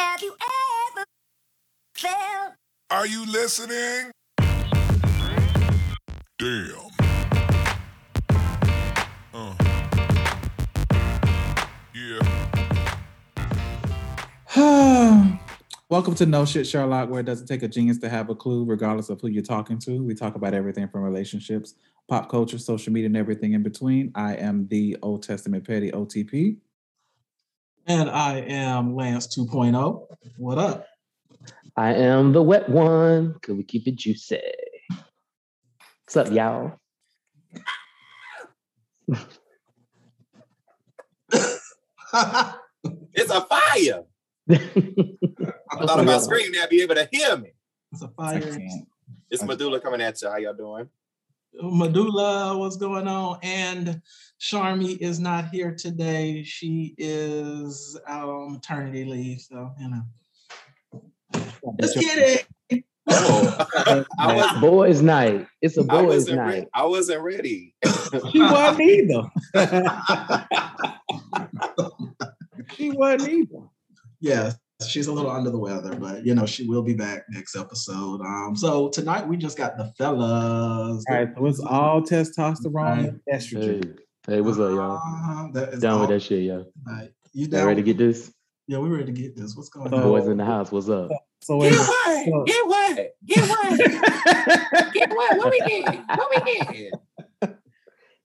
Have you ever felt? Are you listening? Damn. Uh. Yeah. Welcome to No Shit Sherlock, where it doesn't take a genius to have a clue, regardless of who you're talking to. We talk about everything from relationships, pop culture, social media, and everything in between. I am the Old Testament Petty OTP. And I am Lance 2.0. What up? I am the wet one. Could we keep it juicy? What's up, y'all? It's a fire. I thought about screaming, they'd be able to hear me. It's a fire. It's Medulla coming at you. How y'all doing? Medulla, what's going on? And Sharmi is not here today. She is out on maternity leave. So, you know. Just kidding. Oh, I was boys' night. It's a boys' wasn't night. ready. I wasn't ready. She wasn't either. she wasn't either. Yeah, she's a little under the weather, but you know, she will be back next episode. Um, so tonight we just got the fellas. All right, so it's all testosterone and Hey, estrogen. hey, what's up, y'all? Uh, that is Down with that shit, yo. tonight. You Y'all down? ready to get this? Yeah, we ready to get this. What's going So- on? Boys in the house, what's up? So Get it's what? Get what? Get what? Get what? What we get? What we get?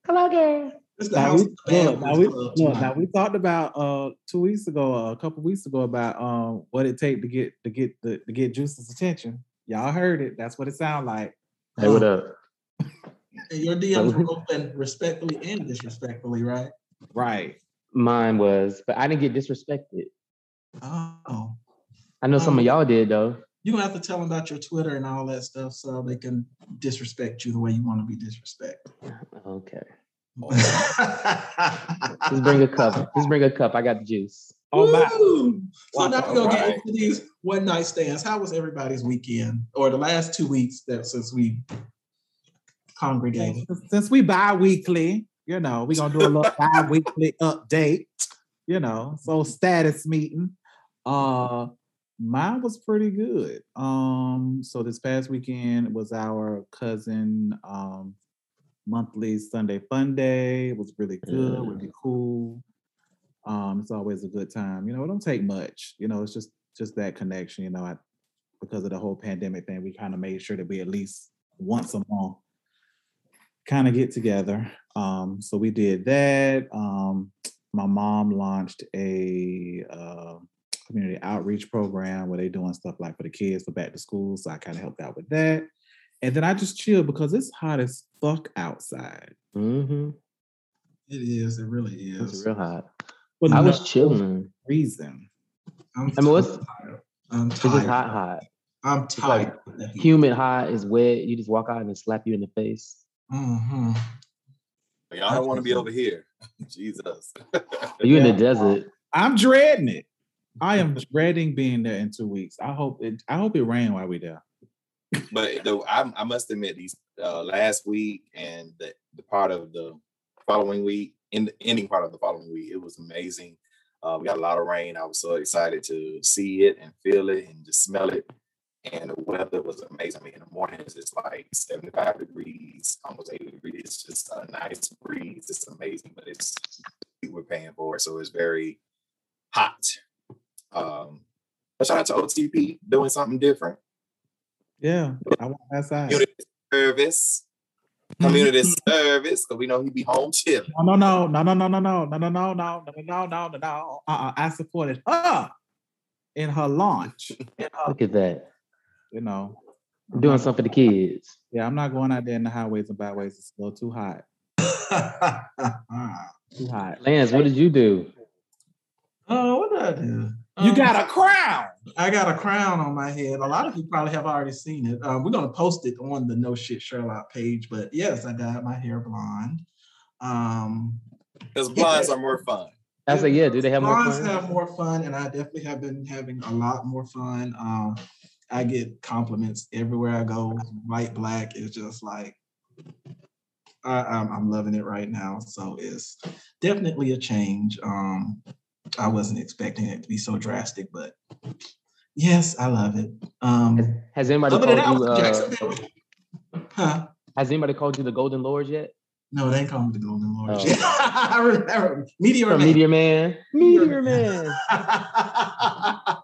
Hello, girl. It's the now house we, of the band look, now, we, look, now we talked about uh two weeks ago, uh, a couple weeks ago about um what it take to get to get the to get Juice's attention. Y'all heard it. That's what it sound like. Hey, what up? And your DMs were open respectfully and disrespectfully, right? Right. Mine was, but I didn't get disrespected. Oh, I know some of y'all did though. you're gonna have to tell them about your Twitter and all that stuff so they can disrespect you the way you want to be disrespected. Okay. Just bring a cup. Just bring a cup. I got the juice. Oh my So Wow, now we're gonna get into these one night stands. How was everybody's weekend or the last two weeks that since we congregated? since we bi-weekly, you know, we're gonna do a little bi-weekly update, you know. So status meeting. Uh mine was pretty good. Um, so this past weekend was our cousin um monthly Sunday fun day. It was really good, really cool. Um, it's always a good time. You know, it don't take much. You know, it's just just that connection. You know, I, because of the whole pandemic thing, we kind of made sure that we at least once a month kind of get together. Um, so we did that. Um, my mom launched a uh, community outreach program where they're doing stuff like for the kids for back to school. So I kind of helped out with that. And then I just chilled because it's hot as fuck outside. Mm-hmm. It is. It really is. It's real hot. For I no was chilling. reason. I'm I mean, what's- tired. I'm It's just tired. hot, hot. I'm tired. of the. Humid, hot. It's wet. You just walk out and it slap you in the face. Mhm. Y'all don't want to be over here. Jesus. Are you in the desert? I'm dreading it. I am dreading being there in two weeks. I hope it. I hope it rain while we there. But though I, I must admit, these uh, last week and the, the part of the following week, in the ending part of the following week, it was amazing. Uh, we got a lot of rain. I was so excited to see it and feel it and just smell it. And the weather was amazing. I mean, in the mornings it's like 75 degrees, almost 80 degrees. It's just a nice breeze. It's amazing, but it's we're paying for it, so it's very hot. Um, but shout out to OTP doing something different. Yeah, I want outside. community service, community service, because we know he be home chilling. No, no, no, no, no, no, no, no, no, no, no, no, no, no, no, no, no. Uh-uh. I supported her in her launch. In her, Look at that. you know, I'm Doing something for the kids. Yeah, I'm not going out there in the highways and byways. It's a little too hot. Too hot. Lance, what did you do? Oh, what did I do? You Um, got a crown. I got a crown on my head. A lot of you probably have already seen it. Um, we're gonna post it on the No Shit Sherlock page. But yes, I got my hair blonde. Um, Because blondes are more fun. I said, yeah, do they have more blondes fun? have more fun, and I definitely have been having a lot more fun. Um, I get compliments everywhere I go. White, black is just like I, I'm, I'm loving it right now. So it's definitely a change. Um, I wasn't expecting it to be so drastic, but yes, I love it. Has, Um, has anybody called than that, I you? Uh, Huh? has anybody called you the Golden Lord yet? No, they ain't calling me the Golden Lord. Oh. I remember Meteor From Man. Meteor Man. Meteor Man.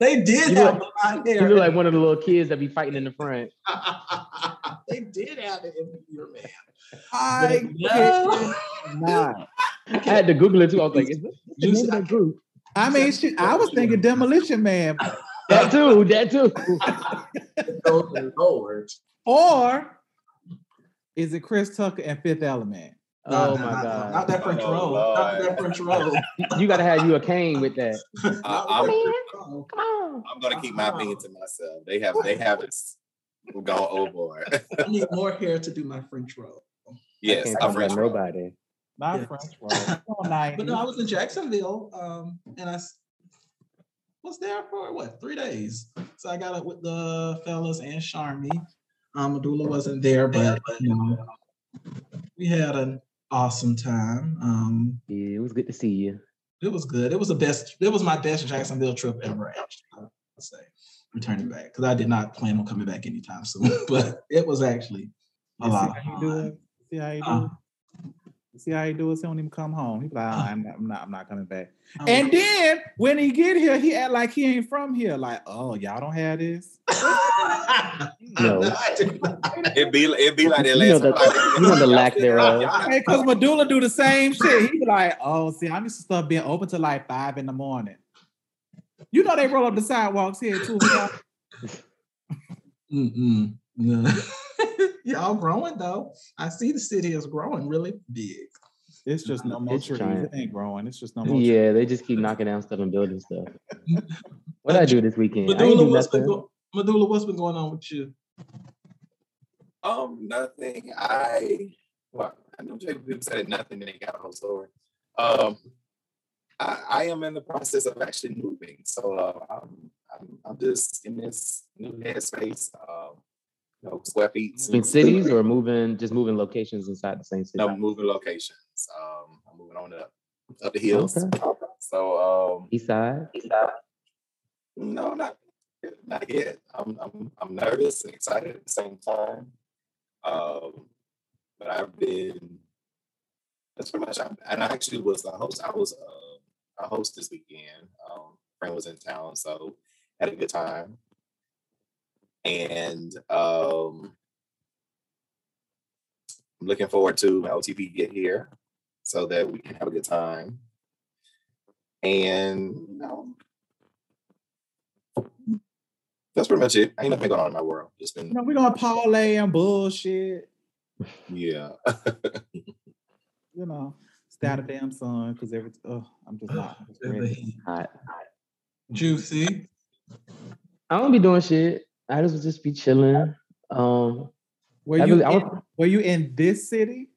they did You have look- You look like one of the little kids that be fighting in the front. they did have it in Meteor Man. I No. cannot. I had to Google it too. I was like, is this the name of that group? I mean, shit, I was thinking Demolition Man, That too. That too. Golden Lord. or is it Chris Tucker and Fifth Element? No, Oh no, my not- god. Not that French Oh, roll. Not that French roll. You- You gotta have you a cane with that. I, I'm, Come on. I'm gonna keep my opinion to myself. They have they have us gone overboard. I need more hair to do my French roll. yes, Can't I'm French. about roll. nobody. Not Yeah. French roll. Come on, 90s. But no, I was in Jacksonville, um, and I was there for what three days. So I got up with the fellas and Charmy. Um, Medulla wasn't there, but you know, we had an awesome time. Um, Yeah, it was good to see you. it was good. It was the best. It was my best Jacksonville trip ever. Actually, I would say returning back because I did not plan on coming back anytime soon. But it was actually a You lot See of how you do fun. it? See how you do Uh, it? You See how he do it? He don't even come home. He be like, "Ah, I'm not, I'm not, I'm not coming back. Um, And then when he get here, he act like he ain't from here. Like, oh, y'all don't have this. No. I did not. It'd be it'd be like that You know last the- you know the lack thereof. Hey, cause Medulla do the same shit. He be like, oh, see, I'm used to stuff being open till like five in the morning. You know they roll up the sidewalks here too. Mm-mm. No. Y'all growing though. I see the city is growing really big. It's just no more It's trees. giant. It ain't growing. It's just no more. trees. Yeah, they just keep knocking down stuff and building stuff. What did I do this weekend? I Medulla, do what's been nothing. go- Medulla, what's been going on with you? Um, nothing. I well, I know Jay people said nothing and they got a whole story. Um, I, I am in the process of actually moving, so uh, I'm, I'm I'm just in this new headspace. Um, you know, square feet. Moving cities or moving just moving locations inside the same city? No, moving locations. Um, I'm moving on up up the hills. Okay. So um, East side. East side. No, not not yet. I'm I'm I'm nervous and excited at the same time. Um, but I've been. That's pretty much. I, and I actually was a host. I was uh, a host this weekend. Um, friend was in town, so had a good time. And um, I'm looking forward to my OTP get here, so that we can have a good time. And you know, that's pretty much it. Ain't nothing going on in my world. Just been You know, we gonna parlay and bullshit. yeah. You know, stay the damn sun because every. Oh, I'm just not. I'm just. Hot. Juicy. I don't be doing shit. I just would just be chilling. Um, Were I you really- I in, was- were you in this city?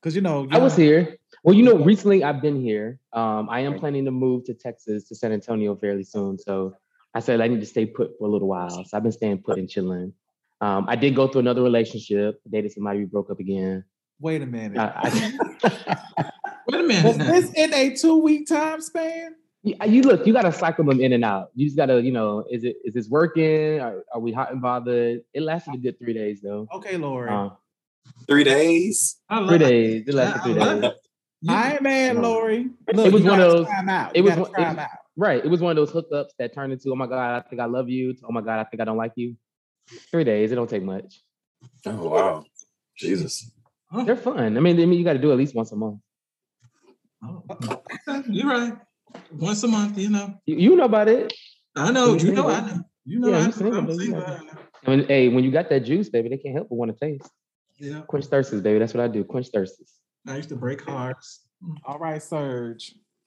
Because you know, I was here. Well, you know, recently I've been here. Um, I am planning to move to Texas to San Antonio fairly soon. So I said I need to stay put for a little while. So I've been staying put and chilling. Um, I did go through another relationship, dated somebody we broke up again. Wait a minute. I, I, Wait a minute. was this in a two week time span? You, you look, you gotta cycle them in and out. You just gotta, you know, is it is this working? Are, are we hot and bothered? It lasted a good three days though. Okay, Lori. Uh, Three days. I three days. It lasted I three love days. You- I ain't mad, No. Lori. It was you one of those- Try 'em out. it was one- it- out. Right. It was one of those hookups that turned into, oh my God, I think I love you. to, oh my God, I think I don't like you. Three days. It don't take much. Oh wow. Jesus. They're fun. I mean, I mean, you got to do at least once a month. Oh, You're right. Once a month, you know. You, you know about it. I know. You You know. I know. You know. Yeah, I you know. single, I'm single. I know. I mean, hey, when you got that juice, baby, they can't help but want to taste. Yeah. Quench thirsts, baby. That's what I do. Quench thirsts. I used to break hearts. All right, Serge.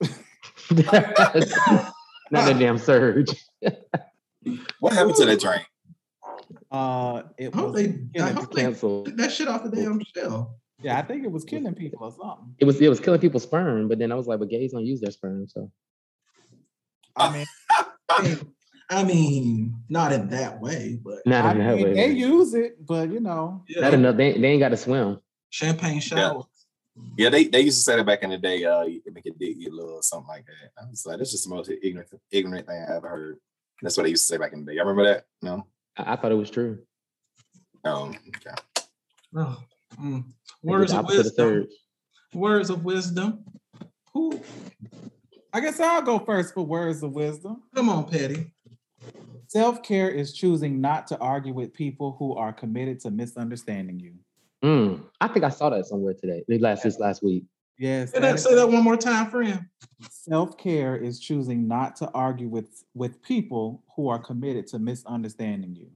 Not that damn surge. What happened to that drink? Uh, it I hope was they. I hope they Canceled. took that shit off the damn shelf. Yeah, I think it was killing people or something. It was it was killing people's sperm, but then I was like, but gays don't use their sperm, so I mean, I mean, not in that way, but not I in that mean way. they man. use it, but you know, yeah, Not enough. They, they ain't got to swim. champagne shower. Yeah, they, they used to say that back in the day. Uh, you can make your dick get little or something like that. I was like, that's just the most ignorant ignorant thing I ever heard. That's what they used to say back in the day. Y'all remember that? No. I, I thought it was true. Um. Okay. Oh, mm. Words of opposite of wisdom. Words of wisdom. Who? I guess I'll go first for words of wisdom. Come on, Petty. Self care is choosing not to argue with people who are committed to misunderstanding you. Mm, I think I saw that somewhere today. Maybe Last this last week. Yes. Say that, say that one more time, friend. Self care is choosing not to argue with with people who are committed to misunderstanding you.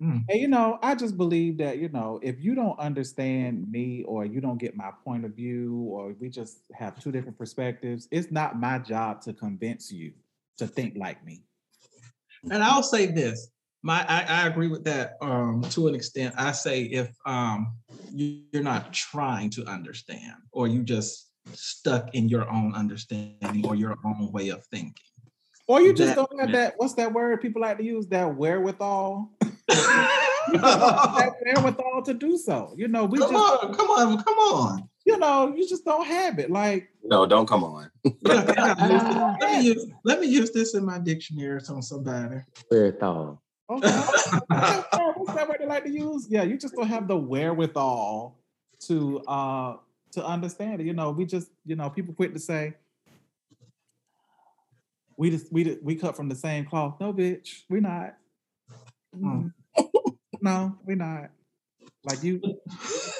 Mm. And you know, I just believe that you know, if you don't understand me or you don't get my point of view, or we just have two different perspectives, it's not my job to convince you to think like me. And I'll say this. My I, I agree with that um to an extent. I say if um you, you're not trying to understand or you just stuck in your own understanding or your own way of thinking. Or you just That- don't have that. What's that word people like to use? That wherewithal. You just don't have that wherewithal to do so. You know, we come just, on, come on, come on. you know, you just don't have it. Like, No, don't come on. let, me use, let me use this in my dictionary on somebody. Wherewithal. okay, what's that word they like to use? Yeah, you just don't have the wherewithal to uh to understand it. You know, we just, you know, people quick to say, we just we we cut from the same cloth. No, bitch, we not. Mm. No, we're not. Like you, you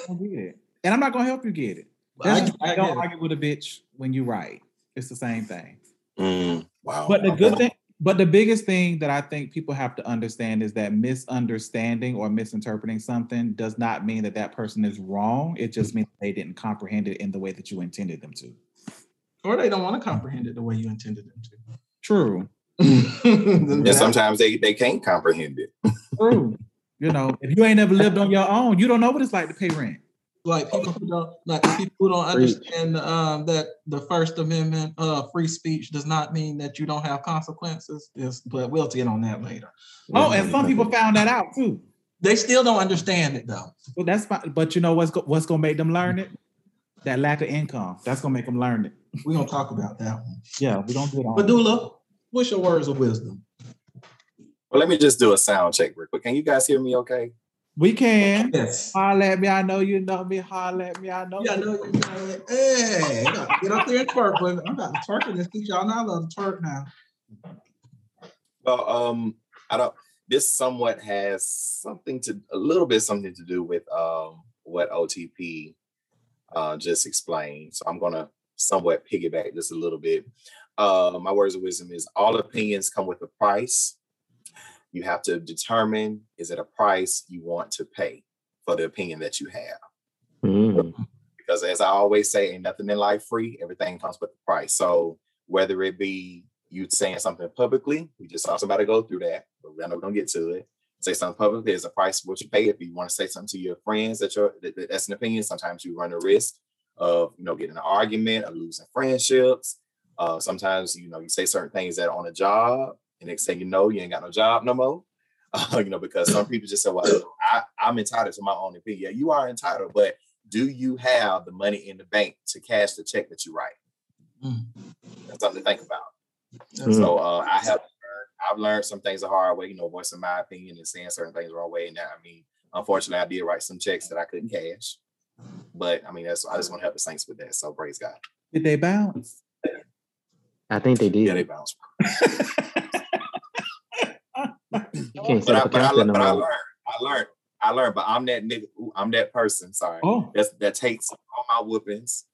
don't get it, and I'm not gonna help you get it. I, That's just- I don't get it. argue with a bitch when you right. It's the same thing. Mm, wow. But the Okay. good thing, but the biggest thing that I think people have to understand is that misunderstanding or misinterpreting something does not mean that that person is wrong. It just means they didn't comprehend it in the way that you intended them to. or they don't want to comprehend it the way you intended them to. True. And sometimes they, they can't comprehend it. True. you know, if you ain't never lived on your own, you don't know what it's like to pay rent. like people who don't like people who don't understand um, that the First Amendment, uh, free speech, does not mean that you don't have consequences. Is but we'll get on that later. Oh, and some people found that out too. They still don't understand it though. Well, that's fine. But you know what's go- what's gonna make them learn it? That lack of income. That's gonna make them learn it. We're gonna talk about that one. Yeah, we don't do it on. Medulla, what's your words of wisdom? Well, let me just do a sound check real quick. Can you guys hear me okay? We can. Yes. Holler at me. I know you know me. Holler at me. I know. Yeah, you. know you got it. Hey, get up there and twerk, but I'm about to twerk in this teach y'all know I love to twerk now. Well, um, I don't. This somewhat has something to a little bit something to do with um what OTP uh just explained. So I'm gonna somewhat piggyback just a little bit. Uh, my words of wisdom is all opinions come with a price. You have to determine is it a price you want to pay for the opinion that you have. Mm. because as I always say, ain't nothing in life free. Everything comes with a price. So whether it be you saying something publicly, we just saw somebody go through that, but I know we're not gonna get to it. Say something publicly, there's a price what you pay. If you want to say something to your friends that you're that, that- that's an opinion, sometimes you run a risk of you know getting an argument or losing friendships. Uh, sometimes you know you say certain things that on a job, and next thing you know, you ain't got no job no more. Uh, you know, because some people just say, "Well, I, I'm entitled to my own opinion." Yeah, you are entitled, but do you have the money in the bank to cash the check that you write? Mm. That's something to think about. Mm. So uh, I have learned, I've learned some things the hard way, you know, voicing my opinion and saying certain things the wrong way. And that, I mean, unfortunately, I did write some checks that I couldn't cash. But I mean, that's I just want to help the saints with that. So praise God. Did they bounce? I think they did. Yeah, they bounce. you can't But I, but, I, but I learned, I learned, I learned. But I'm that nigga. ooh, I'm that person. Sorry, Oh. that's that takes all my whoopings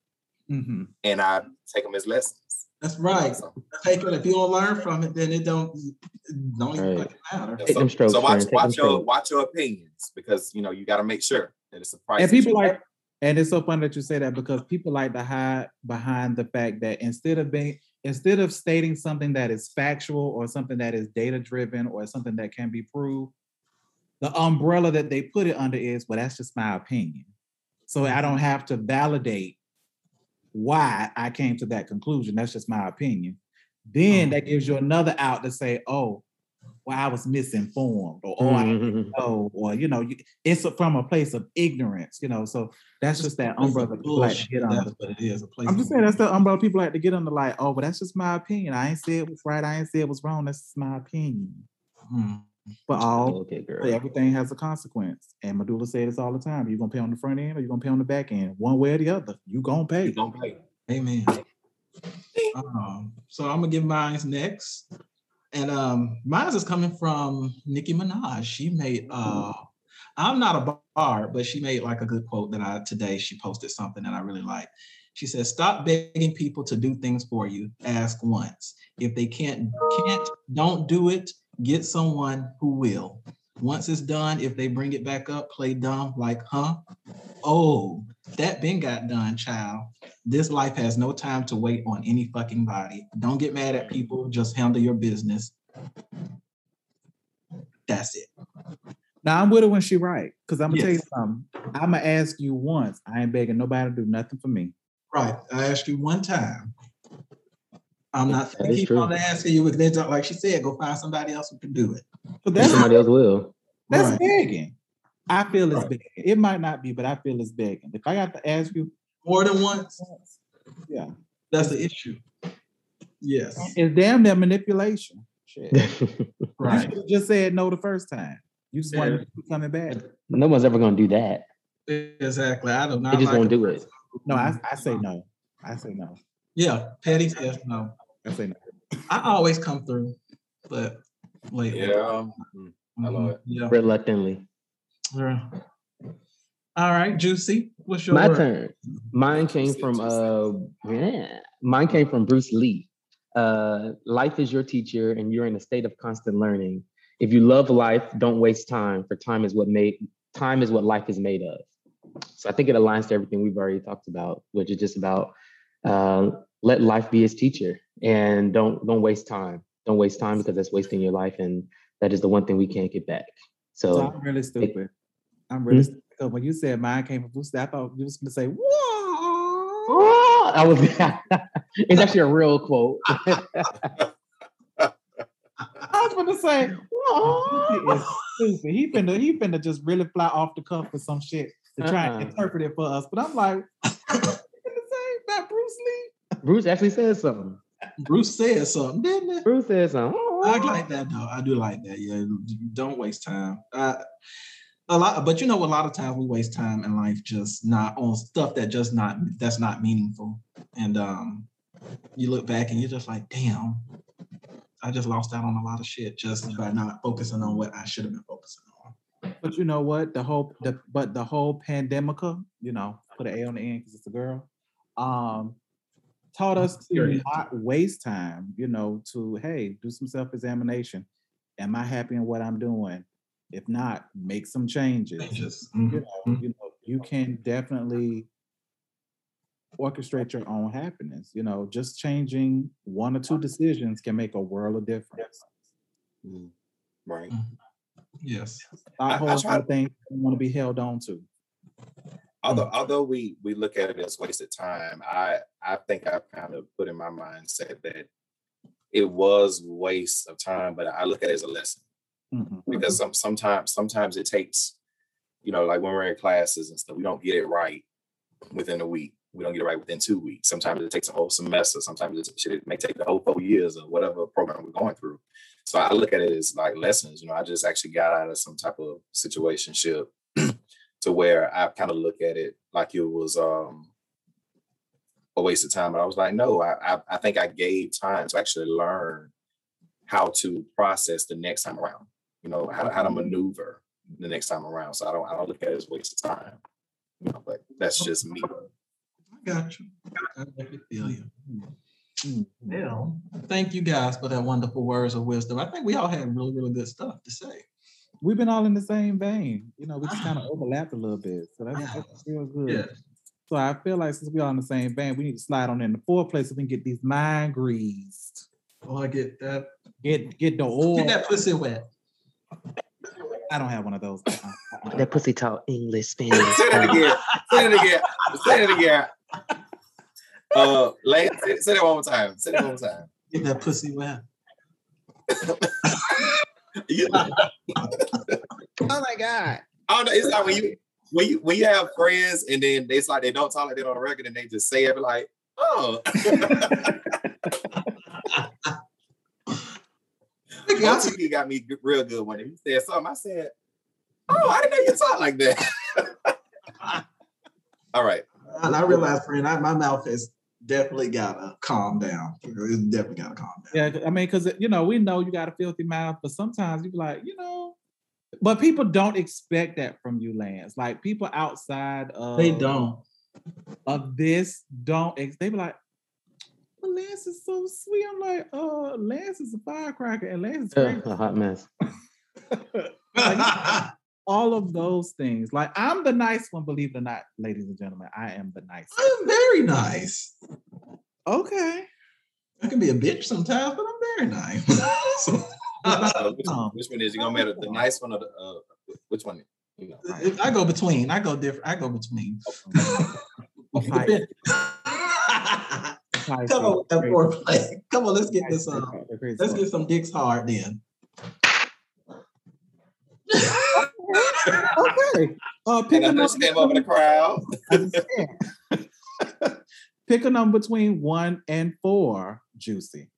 hmm and I take them as lessons. That's right. So, Take it. If you don't learn from it, then it don't it don't even Right. fucking matter. Take them strokes, so watch, friend. Watch your strokes. watch your opinions because you know you got to make sure that it's a price. And people like, and it's so funny that you say that because people like to hide behind the fact that instead of being, instead of stating something that is factual or something that is data driven or something that can be proved, the umbrella that they put it under is, well, that's just my opinion. So I don't mm-hmm. have to validate why I came to that conclusion. That's just my opinion. Then mm-hmm. that gives you another out to say, oh, well, I was misinformed, or oh, I Mhm. know, or you know, you, it's from a place of ignorance, you know. So that's just that umbrella people like to get under. It is. A place I'm just saying that's the umbrella people like to get under. Like, oh, but that's just my opinion. I ain't say it was right. I ain't say it was wrong. That's just my opinion. Mm. But all Okay, girl. everything has a consequence. And Medulla said this all the time. You're gonna pay on the front end or you're gonna pay on the back end. One way or the other. You gonna pay. You gonna pay. Amen. Um, so I'm gonna give mine next. And um mine is coming from Nicki Minaj. She made uh I'm not a bar, but she made like a good quote that I today she posted something that I really like. She says, stop begging people to do things for you. Ask once. If they can't can't, don't do it. Get someone who will. Once it's done, if they bring it back up, play dumb, like, huh? Oh, that been got done, child. This life has no time to wait on any fucking body. Don't get mad at people. Just handle your business. That's it. Now I'm with her when she right. Cause I'm gonna tell you something. I'm gonna ask you once. I ain't begging nobody to do nothing for me. Right. I asked you one time. I'm not That gonna keep on asking you again. Like she said, go find somebody else who can do it. But that's Somebody else will. that's Right. begging. I feel it's Right. begging. It might not be, but I feel it's begging. If I got to ask you, More than once. yeah, That's the issue. Yes. it's damn near manipulation. Shit. Right. You should've just said no the first time. You just wanted Yeah. to keep coming back. no one's ever gonna do that. Exactly. I don't know. They just won't do it. No, I, I say no. I say no. Yeah. Petty says no. I say no. I always come through, but lately. Yeah. Mm, I love Mhm. it. Yeah. Reluctantly. Yeah. All right, Juicy. What's your My word? turn. Mine came from uh yeah. Mine came from Bruce Lee. Uh life is your teacher and you're in a state of constant learning. If you love life, don't waste time, for time is what made time is what life is made of. So I think it aligns to everything we've already talked about, which is just about uh, let life be its teacher and don't don't waste time. Don't waste time because that's wasting your life and that is the one thing we can't get back. So So I'm really stupid. I'm really Hmm? stupid. when you said mine came from Bruce, Lee, I thought you was gonna say, Whoa. I was. it's actually a real quote. I was gonna say, Whoa. stupid. He finna he finna just really fly off the cuff for some shit to try Uh-uh. and interpret it for us. But I'm like, you finna say about Bruce Lee? Bruce actually said something. Bruce said something, didn't it? Bruce said something. I like that though. I do like that. Yeah, don't waste time. Uh, a lot, but you know, a lot of times we waste time in life just not on stuff that just not that's not meaningful. And um, you look back and you're just like, damn, I just lost out on a lot of shit just by not focusing on what I should have been focusing on. But you know what? The whole the but the whole pandemica, you know, put an A on the end because it's a girl. Um taught us to not waste time, you know, to hey, do some self-examination. Am I happy in what I'm doing? If not, make some changes. Just You mhm. know, you know, you can definitely orchestrate your own happiness. You know, just changing one or two decisions can make a world of difference. Mm, Right. yes, Not I- I hold try- on to things you want to be held on to. Although although we we look at it as wasted time, I I think I've kind of put in my mindset that it was waste of time, but I look at it as a lesson Mhm. because some sometimes sometimes it takes, you know, like when we're in classes and stuff, we don't get it right within a week. We don't get it right within two weeks. Sometimes it takes a whole semester. Sometimes it, it may take the whole four years or whatever program we're going through. So I look at it as like lessons. You know, I just actually got out of some type of situationship to where I kind of look at it like it was um a waste of time. But I was like, no, I, I I think I gave time to actually learn how to process the next time around. You know, how, how to maneuver the next time around. So I don't I don't look at it as a waste of time. You know, but that's just me. I got you. I feel you. Mhm. Well, thank you guys for that wonderful words of wisdom. I think we all had really, really good stuff to say. We've been all in the same vein. You know, we just kind of overlapped a little bit. So that's, Yeah. that's real good. Yeah. So I feel like since we're all in the same vein, we need to slide on in the fourth place so we can get these mind greased. Oh, I get that. Get get the oil. Get that pussy wet. I don't have one of those. Uh-uh, uh-uh. That pussy talk English, Spanish. say that again. Say it again. Say it again. Uh, Lane, say, say that one more time. Say that one more time. Get that pussy wet. You- Oh my god. Oh, I don't know. It's like when you when you when you have friends and then it's like they don't talk like that on the record and they just say it like, oh. One TV got me real good one. He said something. I said, "Oh, I didn't know you talk like that." All right. And I realized, friend, I, my mouth has definitely gotta calm down. It's definitely gotta calm down. Yeah, I mean, because you know, we know you got a filthy mouth, but sometimes you be like, you know, but people don't expect that from you, Lance. Like people outside of They don't. of this don't ex- they be like, well, Lance is so sweet. I'm like, uh, Lance is a firecracker, and Lance is Ugh, crazy. a hot mess. all of those things. Like I'm the nice one, believe it or not, ladies and gentlemen. I am the nice. I'm very nice. Okay. I can be a bitch sometimes, but I'm very nice. So which, Um, which one is you gonna matter? The nice one or the uh, which one? You know, If I go between. I go different. I go between. Type- Come on, that foreplay. Come on, let's get this. Type Um, crazy, crazy let's get some dicks hard then. Okay. Uh, pick and a I number. just came over the crowd. pick a number between one and four. Juicy.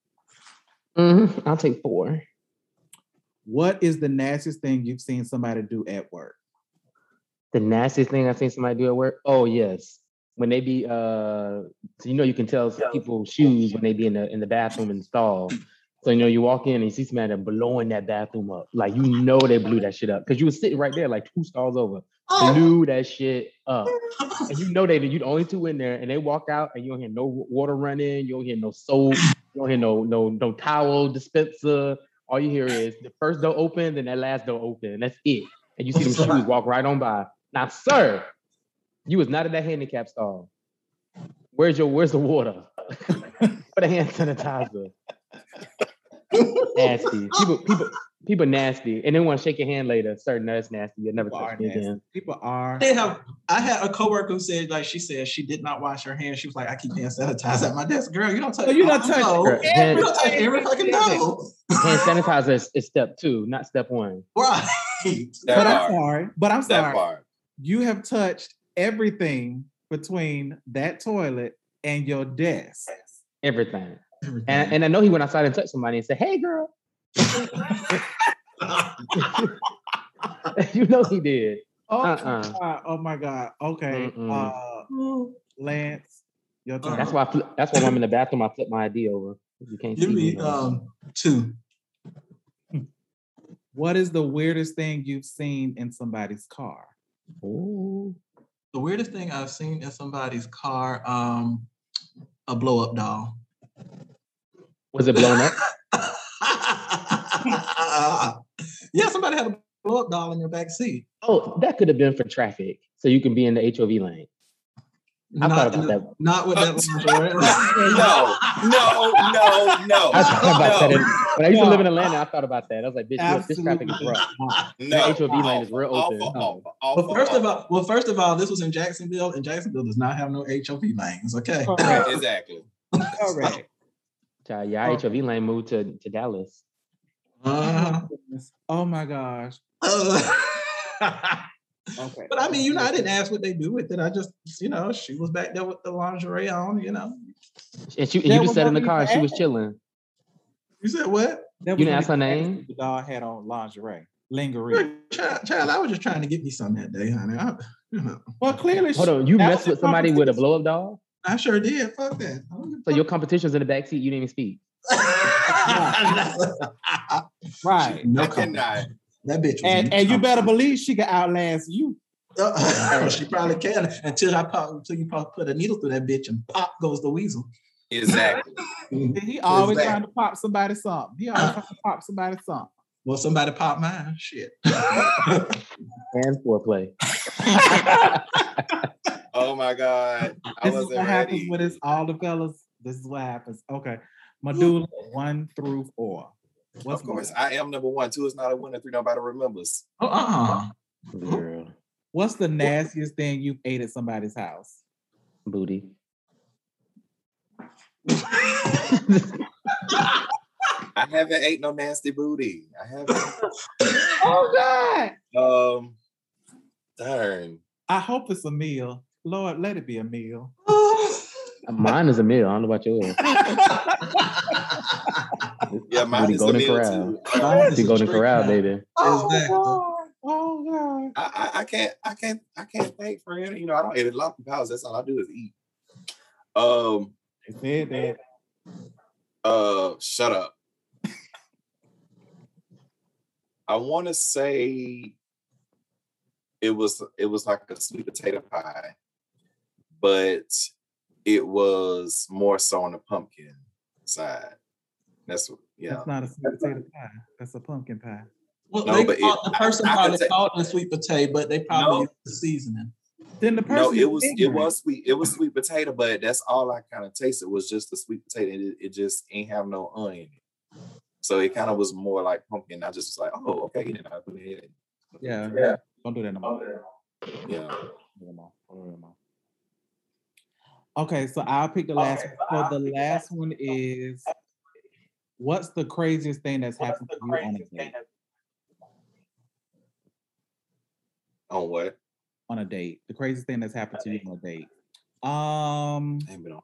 Mhm, I'll take four. What is the nastiest thing you've seen somebody do at work? The nastiest thing I've seen somebody do at work. Oh yes, when they be uh, so you know you can tell people's shoes when they be in the in the bathroom in the stall. So you know you walk in and you see somebody blowing that bathroom up, like you know they blew that shit up because you was sitting right there like two stalls over, blew that shit up, and you know they you the only two in there, and they walk out and you don't hear no water running, you don't hear no soap, you don't hear no no no towel dispenser. All you hear is the first door open, then that last door open, and that's it. And you see them shoes walk right on by. Now, sir, you was not in that handicap stall. Where's your where's the water? For the hand sanitizer. Nasty. People, people, people nasty. And then want to shake your hand later. Sir, no, that's nasty. You'll never People touch me again. People are. They have. I had a coworker who said, like, she said she did not wash her hands. She was like, I keep hand sanitizer at my desk. Girl, you don't touch. Oh, you don't touch- know. Girl, hand, You don't touch every fucking toe. hand sanitizer is, is step two, not step one. Right. That But I'm sorry. But I'm That sorry. part. You have touched everything between that toilet and your desk. Everything. Everything. And, and I know he went outside and touched somebody and said, Hey girl. you know he did. Oh, my Uh-uh. God. oh my God. Okay. Mm-mm. Uh, Lance, your turn. That's why I flip, that's why when I'm in the bathroom, I flip my ID over. You can't Give see me me. um two. What is the weirdest thing you've seen in somebody's car? Ooh. The weirdest thing I've seen in somebody's car, um, a blow up doll. Was it blown up? yeah, somebody had a blow up doll in their back seat. Oh, that could have been for traffic, so you can be in the HOV lane. I not, thought about in- that. Not with that lingerie. No, no, no, no. I thought about that. No. in- When I used to No. live in Atlanta, I thought about that. I was like, bitch, look, this traffic is Absolutely rough. No. The HOV lane is real Awful, open. awful, oh. awful, Well, first of all, well, first of all, this was in Jacksonville, and Jacksonville does not have no HOV lanes. Okay. Correct. Exactly. Correct. Child, yeah, our HOV lane moved to, to Dallas. Uh, Oh my gosh. uh, Okay. but I mean, you know, I didn't ask what they do with it. I just, you know, she was back there with the lingerie on. You know, And she, There you just was sat in the car to and she was chilling. you said what? That You was didn't ask her name? The dog had on lingerie, lingerie. Child, child, I was just trying to get me some that day, honey. I, you know, Well, clearly, Hold she- on, you that messed with somebody with a blow up dog? I sure did. Fuck that. I don't give So a your competition's in the back seat, you didn't even speak. right. no I comment. cannot. That bitch was And and you better believe she can outlast you. Uh, she probably can until I pop until you pop, put a needle through that bitch and pop goes the weasel. Exactly. He always that? trying to pop somebody something. He always trying to pop somebody something. Well, somebody pop mine. Shit. And foreplay. Oh my God. I This is wasn't what happens when it's all the fellas. This is what happens. Okay. Medulla, one through four. What's Of course, I am number one. Two is not a winner. Three, nobody remembers. Oh, uh-uh. Girl. What's the nastiest thing you've ate at somebody's house? Booty. I haven't ate no nasty booty. I haven't. oh God. Um, darn. I hope it's a meal. Lord, let it be a meal. Mine is a meal. I don't know about yours. Yeah, mine Booty is a Golden meal Corral. too. Mine is The Golden Corral, now. baby. Exactly. God. Oh God. I, I, I can't, I can't, I can't thank for him. You know, I don't eat a lot of pounds. That's all I do is eat. Um, They said that. uh, shut up. I want to say it was it was like a sweet potato pie, but it was more so on the pumpkin side. That's what, yeah. That's not a sweet potato pie. That's a pumpkin pie. Well, No, they but it- the person I could probably say- called it a sweet potato, but they probably No. used the seasoning. Then the person No, it was it was sweet. It was sweet potato, but that's all I kind of tasted was just the sweet potato. It, it just ain't have no onion. So it kind of was more like pumpkin. I just was like, oh, okay. Then I put it in. Yeah. Yeah. Don't do that no more. Yeah. Don't do that no more. Don't do that no more. Okay, so I'll pick the last one. So the last one is what's the craziest thing that's happened to you on a date? On what? On a date. The craziest thing that's happened to you on a date. Um I ain't been on.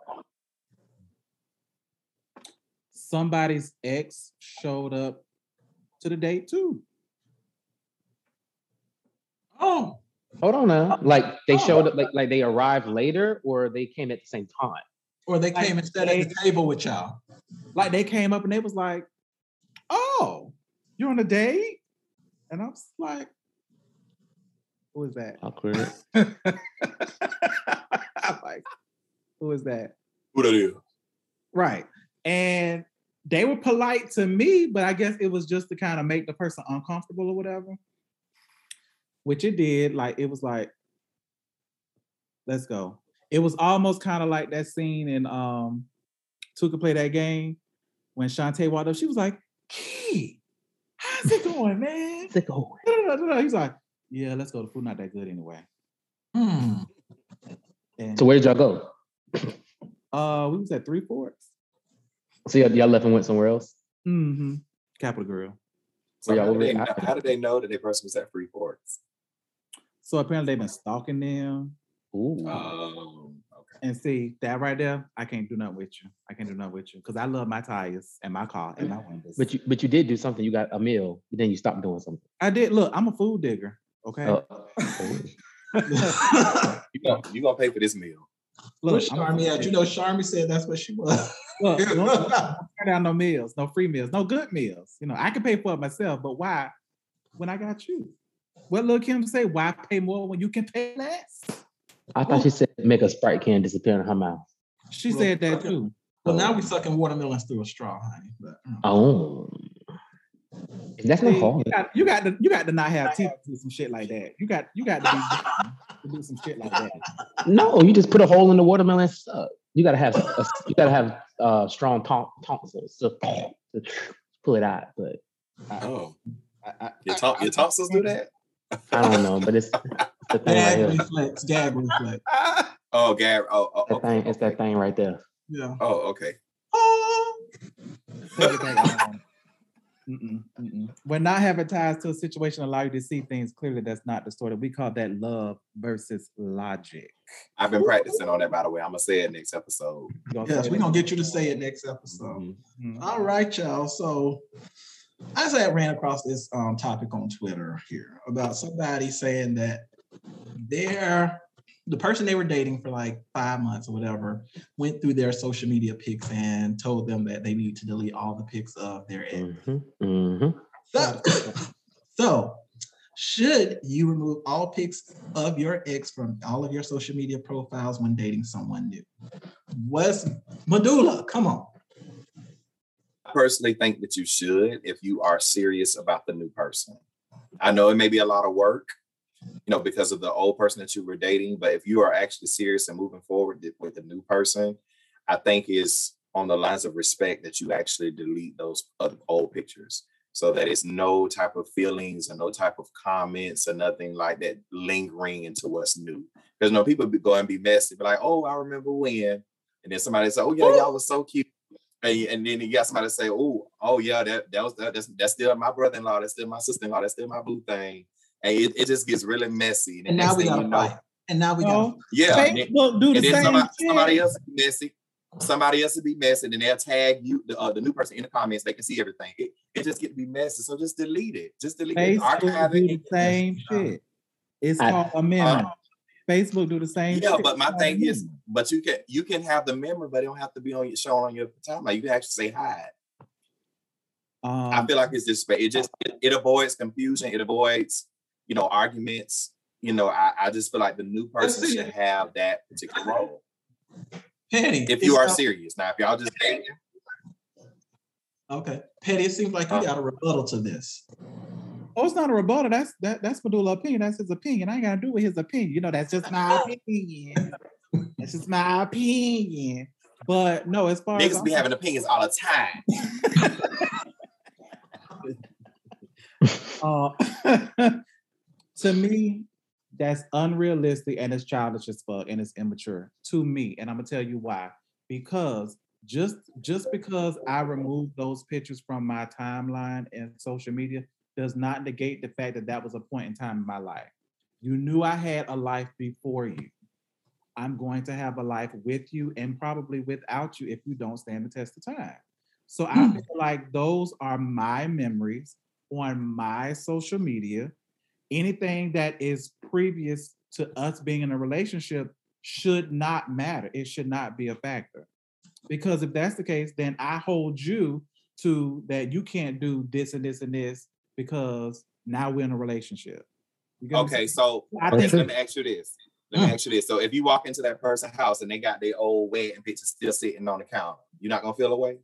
somebody's ex showed up to the date too. Oh, Hold on now. Uh, like they oh. showed up, like like they arrived later, or they came at the same time. or they Like came and sat at the table with y'all. Like they came up and they was like, "Oh, you're on a date," and I was like, "Who is that?" Awkward. I'm like, "Who is that?" Who that is? Right, and they were polite to me, but I guess it was just to kind of make the person uncomfortable or whatever. Which it did. Like it was like, let's go. It was almost kind of like that scene in um Two Could Play That Game when Shantae walked up. She was like, Key, how's it going, man? It's like, oh, He's like, Yeah, let's go. The food not that good anyway. Hmm. And So where did y'all go? uh we was at Three Forks. So y'all, y'all left and went somewhere else. Mm-hmm. Capital Grille. So Were y'all how, did over they, there know- after? how did they know that their person was at Three Forks? So apparently they've been stalking them. Ooh. Um, okay. And see that right there, I can't do nothing with you. I can't do nothing with you because I love my tires and my car and my windows. but you but you did do something. You got a meal, but then you stopped doing something. I did look. I'm a food digger. Okay. Oh, oh. You gonna you gonna pay for this meal? Where's Charmy at? You know, Charmy said that's what she was. Look, don't, don't turn down no meals, no free meals, no good meals. You know, I can pay for it myself, but why when I got you? What Lil Kim say? Why pay more when you can pay less? I thought she said make a sprite can disappear in her mouth. She Well, said that okay. too. well, now we're sucking watermelons through a straw, honey. But, mm. Oh, that's not See, hard. you, got, you got to you got to not have teeth to do some shit like that. You got you got to, be, to do some shit like that. No, you just put a hole in the watermelon. and suck. You gotta have a, you gotta have uh, strong ton- tonsils to, to pull it out. But Oh, I, I, your, ton- your tonsils do that? I don't know. But it's, it's the thing right Gag here. reflex, gag reflex. Oh, Gary. Oh, oh, That okay. thing, it's that thing right there. Yeah. Oh, okay. Mm-mm, mm-mm. When not having ties to a situation allow you to see things clearly, that's not distorted. We call that love versus logic. I've been practicing on that, by the way. I'm gonna say it next episode. Yes, we're gonna get you to say it next episode. Mhm. Mhm. All right, y'all. So I had ran across this um, topic on Twitter here about somebody saying that their the person they were dating for like five months or whatever went through their social media pics and told them that they need to delete all the pics of their ex. hmm hmm So, so should you remove all pics of your ex from all of your social media profiles when dating someone new? What's Medulla? Come on. I personally think that you should if you are serious about the new person. I know it may be a lot of work, you know, because of the old person that you were dating, but if you are actually serious and moving forward with the new person, I think is on the lines of respect that you actually delete those old pictures so that it's no type of feelings and no type of comments or nothing like that lingering into what's new. Because no people be, go and be messy, be like, oh, I remember when. And then somebody say, oh, yeah, y'all was so cute. And, and then you got somebody say, "Oh, oh yeah, that that was that, that's that's still my brother-in-law, that's still my sister-in-law, that's still my boo thing." And it, it just gets really messy. And now we got you to know- fight. And now we got No, Yeah, and then- Facebook do the and then same somebody, shit. somebody else will be messy. Somebody else will be messy, and then they'll tag you, the, uh, the new person in the comments. They can see everything. It, it just get to be messy. So just delete it. Just delete it. Facebook Archive do the it. same shit. It's I- called amendment. Facebook do the same. Yeah, shit. but my thing is, but you can you can have the memory, but it don't have to be on your shown on your timeline. You can actually say hi. I Um, feel like it's just it just it, it avoids confusion. It avoids you know arguments. You know, I, I just feel like the new person should have that particular role. Petty. If you are not- serious, now if y'all just dating, Okay. Penny, it seems like you Uh. got a rebuttal to this. Oh, it's not a rebuttal. That's that, that's Medulla opinion. That's his opinion. I ain't gotta do with his opinion. You know, that's just my opinion. that's just my opinion. But no, as far as niggas I'm be having opinions all the time. Uh, to me, that's unrealistic and it's childish as fuck and it's immature to me. And I'm gonna tell you why. Because just just because I removed those pictures from my timeline and social media does not negate the fact that that was a point in time in my life. You knew I had a life before you. I'm going to have a life with you and probably without you if you don't stand the test of time. So I hmm. feel like those are my memories on my social media. Anything that is previous to us being in a relationship should not matter. It should not be a factor. Because if that's the case, then I hold you to that you can't do this and this and this because now we're in a relationship. You get what I'm Okay, so I think, let me ask you this. Let me ask you this. So if you walk into that person's house and they got their old wedding pictures still sitting on the counter, you're not gonna feel away?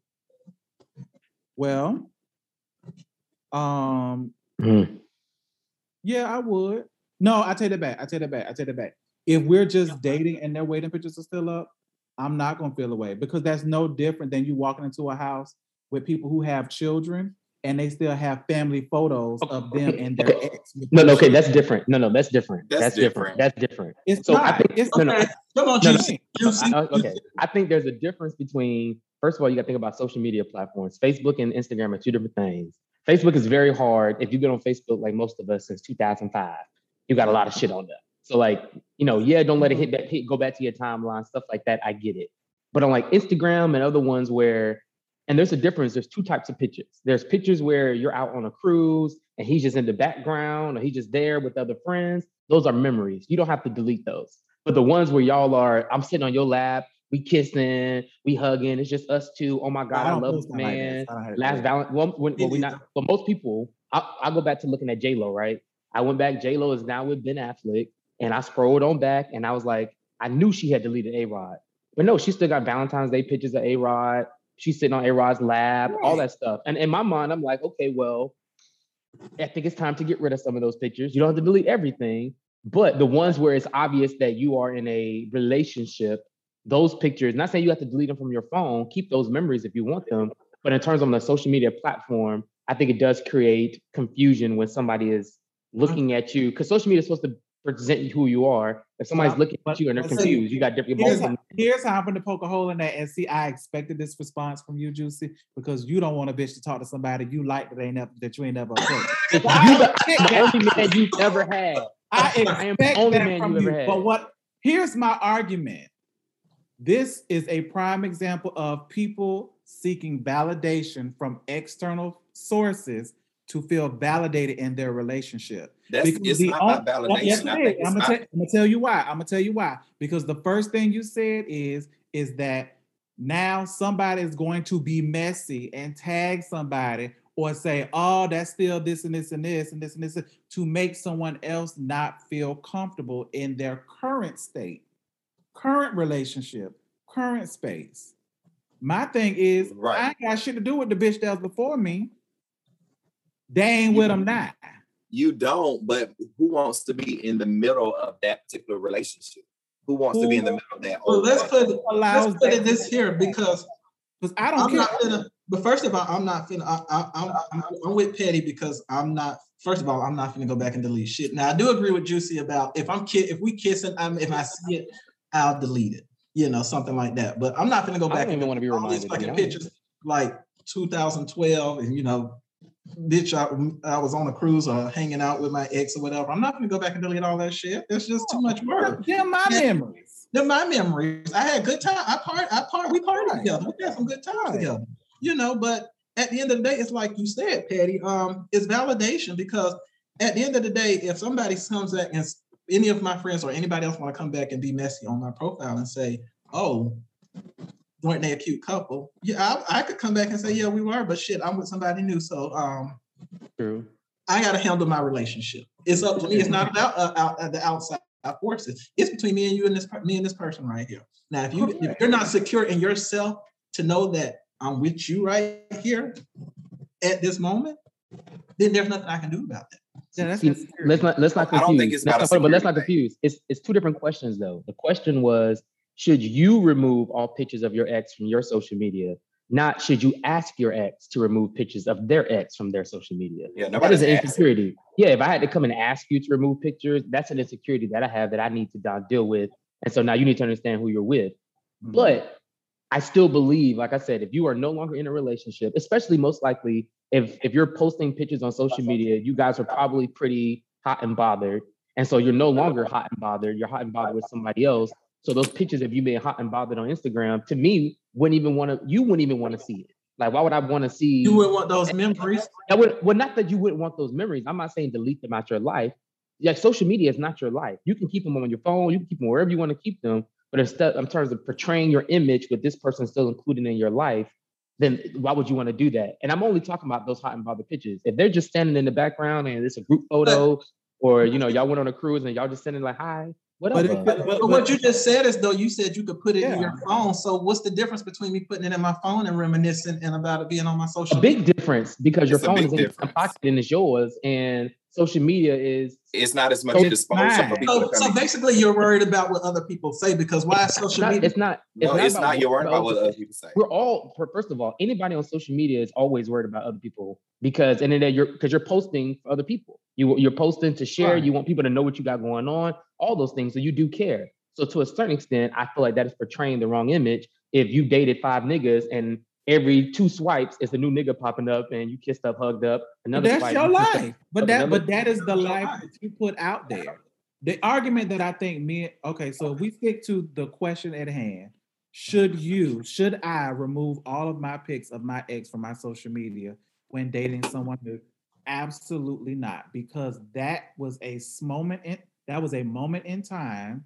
well, um, Mhm. Yeah, I would. No, I take that back. I take that back. I take that back. If we're just dating and their wedding pictures are still up, I'm not gonna feel away because that's no different than you walking into a house with people who have children and they still have family photos of them and their okay. ex. No, no, okay, that's different. No, no, that's different. That's That's, different. different. That's different. It's So I not. think- it's no, no, Okay, come on, No, no. Juicy. Juicy. I- I- okay, I think there's a difference between. First of all, you got to think about social media platforms. Facebook and Instagram are two different things. Facebook is very hard. If you get on Facebook, like most of us since 2005, you got a lot of shit on there. So like, you know, yeah, don't let it hit that hit, go back to your timeline, stuff like that. I get it. But on like Instagram and other ones where, and there's a difference. There's two types of pictures. There's pictures where you're out on a cruise and he's just in the background or he's just there with other friends. Those are memories. You don't have to delete those. But the ones where y'all are, I'm sitting on your lap, we kissing, we hugging. It's just us two. Oh my God, I, don't love this like man. I don't have- Last. Valentine, well, when, well, we not, but most people, I, I go back to looking at J Lo, right? I went back. J Lo is now with Ben Affleck, and I scrolled on back, and I was like, I knew she had deleted A Rod, but no, she still got Valentine's Day pictures of A Rod. She's sitting on A Rod's lap, all that stuff. And in my mind, I'm like, okay, well, I think it's time to get rid of some of those pictures. You don't have to delete everything, but the ones where it's obvious that you are in a relationship, those pictures, not saying you have to delete them from your phone, keep those memories if you want them. But in terms of the social media platform, I think it does create confusion when somebody is looking at you because social media is supposed to present you who you are. If somebody's looking at you and they're confused, you got different Here's how, here's how I'm going to poke a hole in that. And see, I expected this response from you, Juicy, because you don't want a bitch to talk to somebody you like that ain't that you ain't never approached. You the, the only man you've ever had. I I am expect the only that man from you you. ever had. But what? Here's my argument. This is a prime example of people seeking validation from external sources to feel validated in their relationship. That's Because it's the not on- well, oh, yes, validation. It think is. it's I'm, gonna tell, I'm gonna tell you why. I'm gonna tell you why. Because the first thing you said is is that now somebody is going to be messy and tag somebody or say, oh, that's still this and this and this and this and this to make someone else not feel comfortable in their current state, current relationship, current space. My thing is, Right. I ain't got shit to do with the bitch that was before me. They ain't with them now. you don't, but who wants to be in the middle of that particular relationship? Who wants to be in the middle of that? Well, let's put let's put that- it this here because Because I don't I'm care. not finna. But first of all, I'm not finna. I, I, I'm, I'm I'm with Petty because I'm not. First of all, I'm not finna go back and delete shit. Now I do agree with Juicy about if I'm ki- if we kissing, I'm if I see it, I'll delete it. You know, something like that. But I'm not finna go back. I back don't and even want to be all these reminded. to be fucking pictures. like 2012, and you know, bitch, I, I was on a cruise or hanging out with my ex or whatever. I'm not gonna go back and delete all that shit. It's just too much work. They're my Yeah. memories. They're my memories. I had good time. I part. I part. We partied together. We had some good times together. You know, but at the end of the day, it's like you said, Patty. Um, it's validation because at the end of the day, if somebody comes back and any of my friends or anybody else want to come back and be messy on my profile and say, "Oh, weren't they a cute couple?" Yeah, I, I could come back and say, "Yeah, we were," but shit, I'm with somebody new, so um, True. I got to handle my relationship. It's up to me. It's not about uh, out, uh, the outside forces. It's between me and you and this me and this person right here. Now, if you if you're not secure in yourself to know that I'm with you right here at this moment, then there's nothing I can do about that. Yeah, that's See, let's not let's not confuse. I confuse. don't think it's let's a not- but let's not confuse. It's it's two different questions though. The question was, should you remove all pictures of your ex from your social media? Not should you ask your ex to remove pictures of their ex from their social media? Yeah, That is an insecurity. Yeah, if I had to come and ask you to remove pictures, that's an insecurity that I have that I need to deal with. And so now you need to understand who you're with. Mhm. But I still believe, like I said, if you are no longer in a relationship, especially most likely if if you're posting pictures on social media, you guys are probably pretty hot and bothered. And so you're no longer hot and bothered. You're hot and bothered with somebody else. So those pictures of you being hot and bothered on Instagram, to me, wouldn't even want to. You wouldn't even want to see it. Like, why would I want to see? You would want those memories. I would. Well, not that you wouldn't want those memories. I'm not saying delete them out your life. Yeah, social media is not your life. You can keep them on your phone. You can keep them wherever you want to keep them. But instead, in terms of portraying your image with this person still included in your life, then why would you want to do that? And I'm only talking about those hot and bothered pictures. If they're just standing in the background and it's a group photo, or you know, y'all went on a cruise and y'all just standing like, hi, whatever. it, but, But what you just said is though you said you could put it in your phone. So what's the difference between me putting it in my phone and reminiscing and about it being on my social a media? big difference because your It's a phone big is in your pocket and it's yours, and social media is It's not as much So disposal it's for people So, so basically, you're worried about what other people say because why is it's social not. media? It's not. No, it's about not. You're worried about what other other people say. we're all first of all anybody on social media is always worried about other people because and then you're because you're posting for other people you you're posting to share Right. you want people to know what you got going on all those things so you do care so to a certain extent i feel like that is portraying the wrong image if you dated five niggas and every two swipes it's a new nigga popping up and you kissed up hugged up another that's swipe, your you kissed up- life. But that but that is the life life. that you put out there. The argument that I think me okay, so if we stick to the question at hand, should you, should I remove all of my pics of my ex from my social media when dating someone new? Absolutely not, because that was a moment in that was a moment in time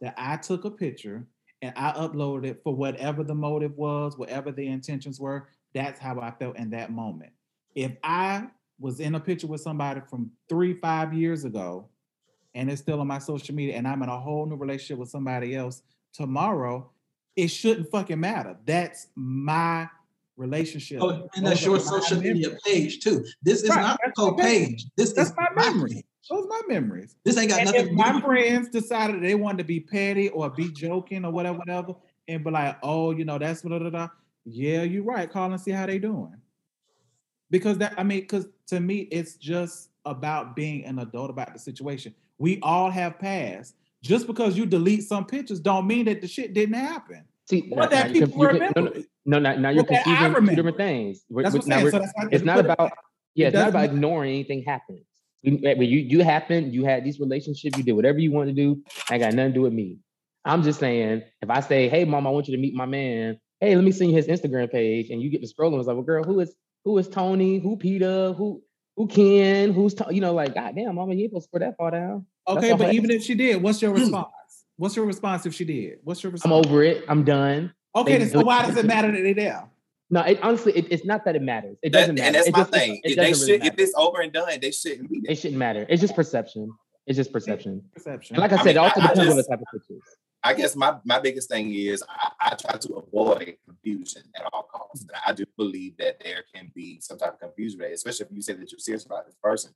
that I took a picture and I uploaded it for whatever the motive was, whatever the intentions were. That's how I felt in that moment. If I was in a picture with somebody from three, five years ago, and it's still on my social media, and I'm in a whole new relationship with somebody else tomorrow, it shouldn't fucking matter. That's my relationship. Oh, and that's Those your social media memories. page too. This is Right, not that's co-page. page. This That's is my memory. Page. Those my memories. This ain't got And nothing if to my with friends decided they wanted to be petty or be joking or whatever, whatever, and be like, oh, you know, that's blah, blah, blah. Yeah, you're right. Call and see how they doing. Because that, I mean, because to me, it's just about being an adult about the situation. We all have past. Just because you delete some pictures don't mean that the shit didn't happen. See, Or now- that now people conf- you can- remember. no, no, no, now, now you're I confusing two remember different things. We're- That's we're- what I'm saying. So that's not, it's not put it about yeah, It it's not doesn't about matter. ignoring anything happens. You, when you you happened, you had these relationships, you did whatever you want to do. I got nothing to do with me. I'm just saying, if I say, "Hey, mom, I want you to meet my man," hey, let me send you his Instagram page, and you get to scrolling, it's like, "Well, girl, who is who is Tony? Who Peter? Who who Ken? Who's To-" you know, like, God damn, mama, you ain't supposed to put that far down. Okay, but even if she did, what's your hmm. response? What's your response if she did? What's your response? I'm over it. I'm done. Okay, they so why does it matter that they're there? No, it, honestly, it, it's not that it matters. It doesn't matter. and that's It my just- it- thing. It, If they doesn't really should, if it's over and done, they shouldn't be there. It shouldn't matter. It's just perception. It's just perception. Perception. And like I I said, it also I- I depends on the type of pictures. I guess my, my biggest thing is I, I try to avoid confusion at all costs. And I do believe that there can be some type of confusion, with especially if you say that you're serious about this person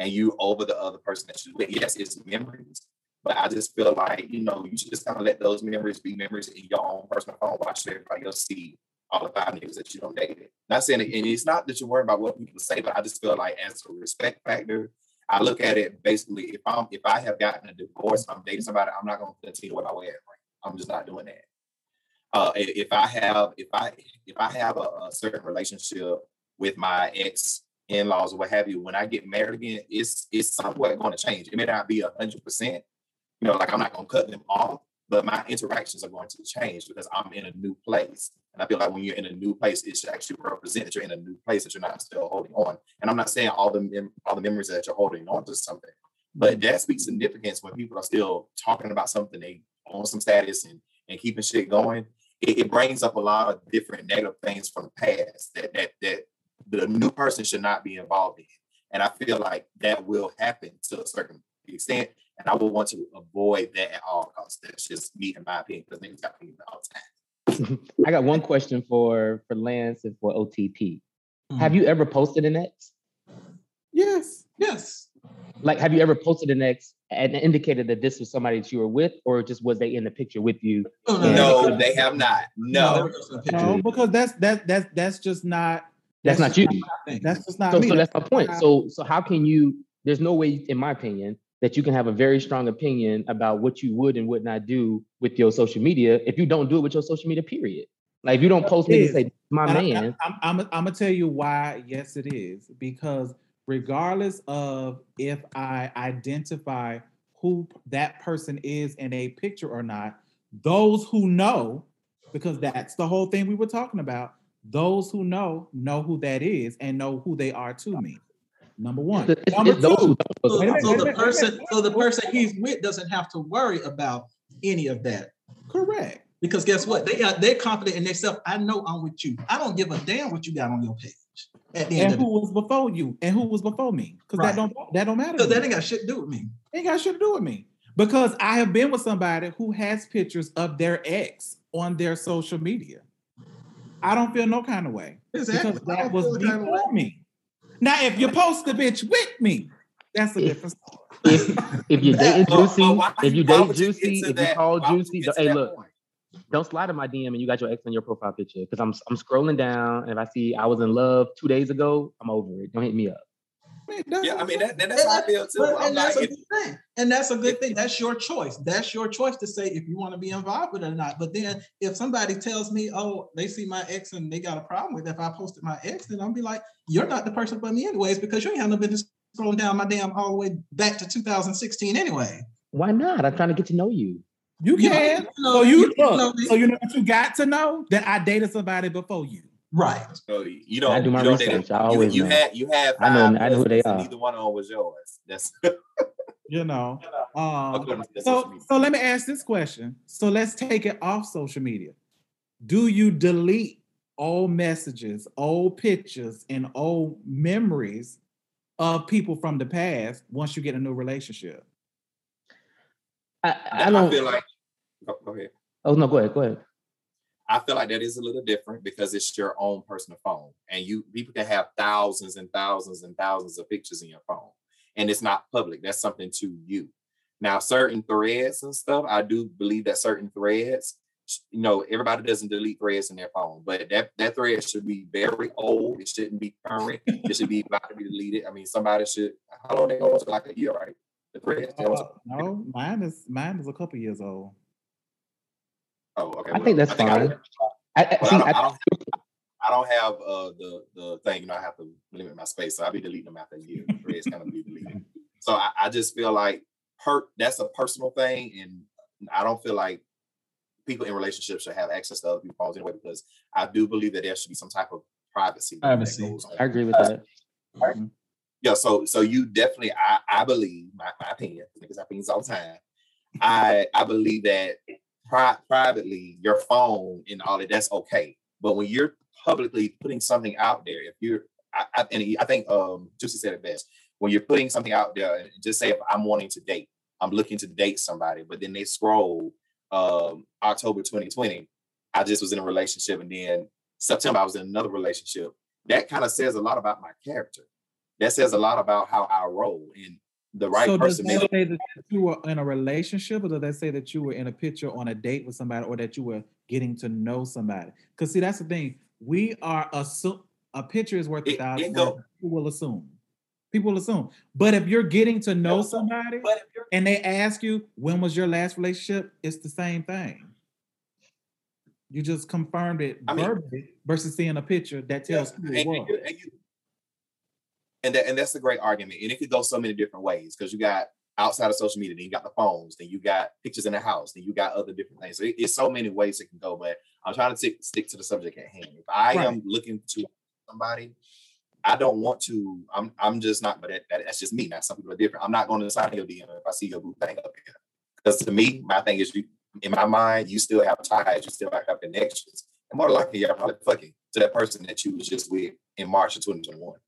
and you over the other person that you with. Yes, it's memories, but I just feel like, you know, you should just kind of let those memories be memories in your own personal phone. Watch everybody else see all the five niggas that you don't date. It. Not saying and it's not that you're worried about what people say, but I just feel like as a respect factor, I look at it basically if I'm if I have gotten a divorce, I'm dating somebody, I'm not gonna continue with my wedding ring. I'm just not doing that. Uh, if I have, if I, if I have a, a certain relationship with my ex in-laws or what have you, when I get married again, it's, it's somewhat going to change. It may not be hundred percent, you know, like I'm not gonna cut them off, but my interactions are going to change because I'm in a new place. And I feel like when you're in a new place, it should actually represent that you're in a new place that you're not still holding on. And I'm not saying all the mem- all the memories that you're holding on to something, but that speaks significance when people are still talking about something they on some status and and keeping shit going. It, it brings up a lot of different negative things from the past that that that the new person should not be involved in. And I feel like that will happen to a certain extent. And I would want to avoid that at all costs. That's just me in my opinion, because niggas got opinions all the time. I got one question for for Lance and for OTP. Mm. Have you ever posted an ex? Yes. Yes. Like, have you ever posted an ex and indicated that this was somebody that you were with, or just was they in the picture with you? Oh, Yeah. No, they have not. No, No. no because that's that that's that's just not That's not you. that's just not So, me. so that's my point. So, so how can you? There's no way, in my opinion, that you can have a very strong opinion about what you would and would not do with your social media if you don't do it with your social media. Period. Like if you don't post me and say my And I- man, I'm, I'm, I'm gonna tell you why. Yes, it is because regardless of if I identify who that person is in a picture or not, those who know, because that's the whole thing we were talking about. Those who know know who that is and know who they are to me. Number one. it's, it's Number those who two. don't. So, minute, so the minute, person, minute. so the person he's with doesn't have to worry about any of that. Correct. Because guess what? They are they're confident in themselves. I know I'm with you. I don't give a damn what you got on your page. At the end And of who was before you and who was before me? Because Right. that don't that don't matter. because to that me. ain't got shit to do with me. ain't got shit to do with me because I have been with somebody who has pictures of their ex on their social media. I don't feel no kind of way Exactly. because that was feel kind of way. before me. Now, if you post the bitch with me, that's a If- different story. If if dating Well, Juicy, well, why- if you date you Juicy, if you that- call Juicy, you get to hey look, point? don't slide in my DM and you got your ex on your profile picture because I'm I'm scrolling down and if I see I was in love two days ago, I'm over it. Don't hit me up. Man, Yeah, I mean that, that's how I feel too. But- and that's like, a good thing. And that's a good thing. That's your choice. That's your choice to say if you want to be involved with it or not. But then if somebody tells me, oh, they see my ex and they got a problem with it, if I posted my ex, then I'll be like, you're not the person for me anyways, because you ain't have no business scrolling down my damn all the way back to 2016 anyway. Why not? I'm trying to get to know you. you You can. you know- So you, you know look, me. so you know what you got to know that I dated somebody before you. Right. So you don't. I do my you don't research. date- I always you, know. had you had I know- I know who they are. Neither one of them was yours. That's You know. Um, according to the social So, so let me ask this question. So let's take it off social media. Do you delete all messages, old pictures, and old memories of people from the past once you get a new relationship? I, I I, don't. feel like. Go, go ahead. oh no, go ahead. Go ahead. I feel like that is a little different because it's your own personal phone, and you people can have thousands and thousands and thousands of pictures in your phone, and it's not public. That's something to you. Now, certain threads and stuff, I do believe that certain threads, you know, everybody doesn't delete threads in their phone, but that that thread should be very old. It shouldn't be current. it should be about to be deleted. I mean, somebody should. How long they go to like a year, right? The threads. they go to- Uh, no, mine is mine is a couple years old. Oh, okay. I well, think that's I, fine. I, I, Well, see, I, don't, I, I, don't, I don't have uh, the the thing. You know, I have to limit my space, so I'll be deleting them after a year. Threads kind of be deleted. So I, I just feel like per that's a personal thing, and I don't feel like people in relationships should have access to other people's phones anyway. Because I do believe that there should be some type of privacy. Privacy. I agree with that. Yeah, so so you definitely, I I believe my, my opinion, because I opinions all the time. I I believe that pri- privately your phone and all that that's okay, but when you're publicly putting something out there, if you're I, I, and I think um Juicy said it best. When you're putting something out there, just say I'm wanting to date, I'm looking to date somebody, but then they scroll um October 2020, I just was in a relationship, and then September I was in another relationship. That kind of says a lot about my character that says a lot about how I roll and the right so does person. that say that you were in a relationship, or does that say that you were in a picture on a date with somebody, or that you were getting to know somebody? Because see, that's the thing. We are assume a picture is worth a It- it thousand People will assume. People will assume. But if you're getting to know somebody But if you're and they ask you when was your last relationship, it's the same thing. You just confirmed it I mean- verbally versus seeing a picture that tells who and, it and was. you- and you- and that, and that's a great argument. And it could go so many different ways because you got outside of social media, then you got the phones, then you got pictures in the house, then you got other different things. So it- it's so many ways it can go. But I'm trying to stick stick to the subject at hand. If I am looking to somebody, I don't want to. I'm I'm just not. But that, that- that's just me. Now some people are different. I'm not going to sign your DM if I see your boo thing up here. Because to me, my thing is you. In my mind, you still have ties. You still have connections. And more likely, you're probably fucking to that person that you was just with in March of 2021.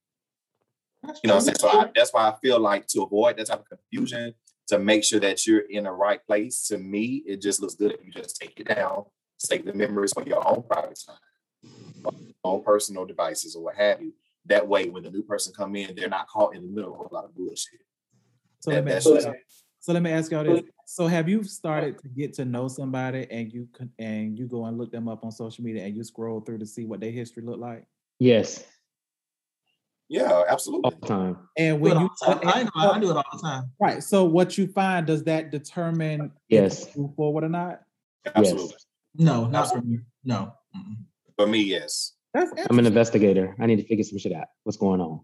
You know what I'm saying? So I, that's why I feel like to avoid that type of confusion, to make sure that you're in the right place, to me, it just looks good if you just take it down, save the memories on your own private time, on personal devices or what have you. That way, when the new person come in, they're not caught in the middle of a lot of bullshit. So That- let, me that's ask, y'all- so let me ask y'all this. So have you started to get to know somebody and you con- and you go and look them up on social media and you scroll through to see what their history look like? Yes, Yeah, absolutely. all the time. And when you the time. I, know, I do it all the time. right, so what you find does that determine Yes. if you move forward or not? Absolutely. No, not for me. No. Mm-mm. For me, yes. That's I'm an investigator. I need to figure some shit out. What's going on?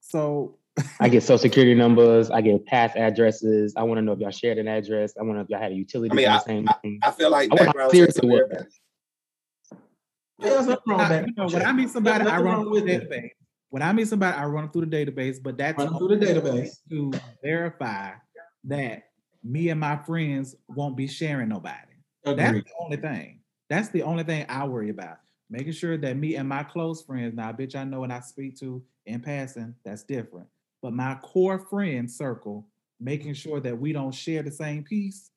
So I get social security numbers. I get past addresses. I want to know if y'all shared an address. I want to know if y'all had a utility. I mean, in the I- same name. I feel like I wanna background seriously checks are what- very bad. Yeah, there's nothing wrong with that. know, when I meet somebody, I run the with it. database. When I meet somebody, I run through the database, but that's Run through the database. to verify that me and my friends won't be sharing nobody. That's the only thing. That's the only thing I worry about. Making sure that me and my close friends, now, bitch, I know and I speak to in passing, that's different. But my core friend circle, making sure that we don't share the same piece.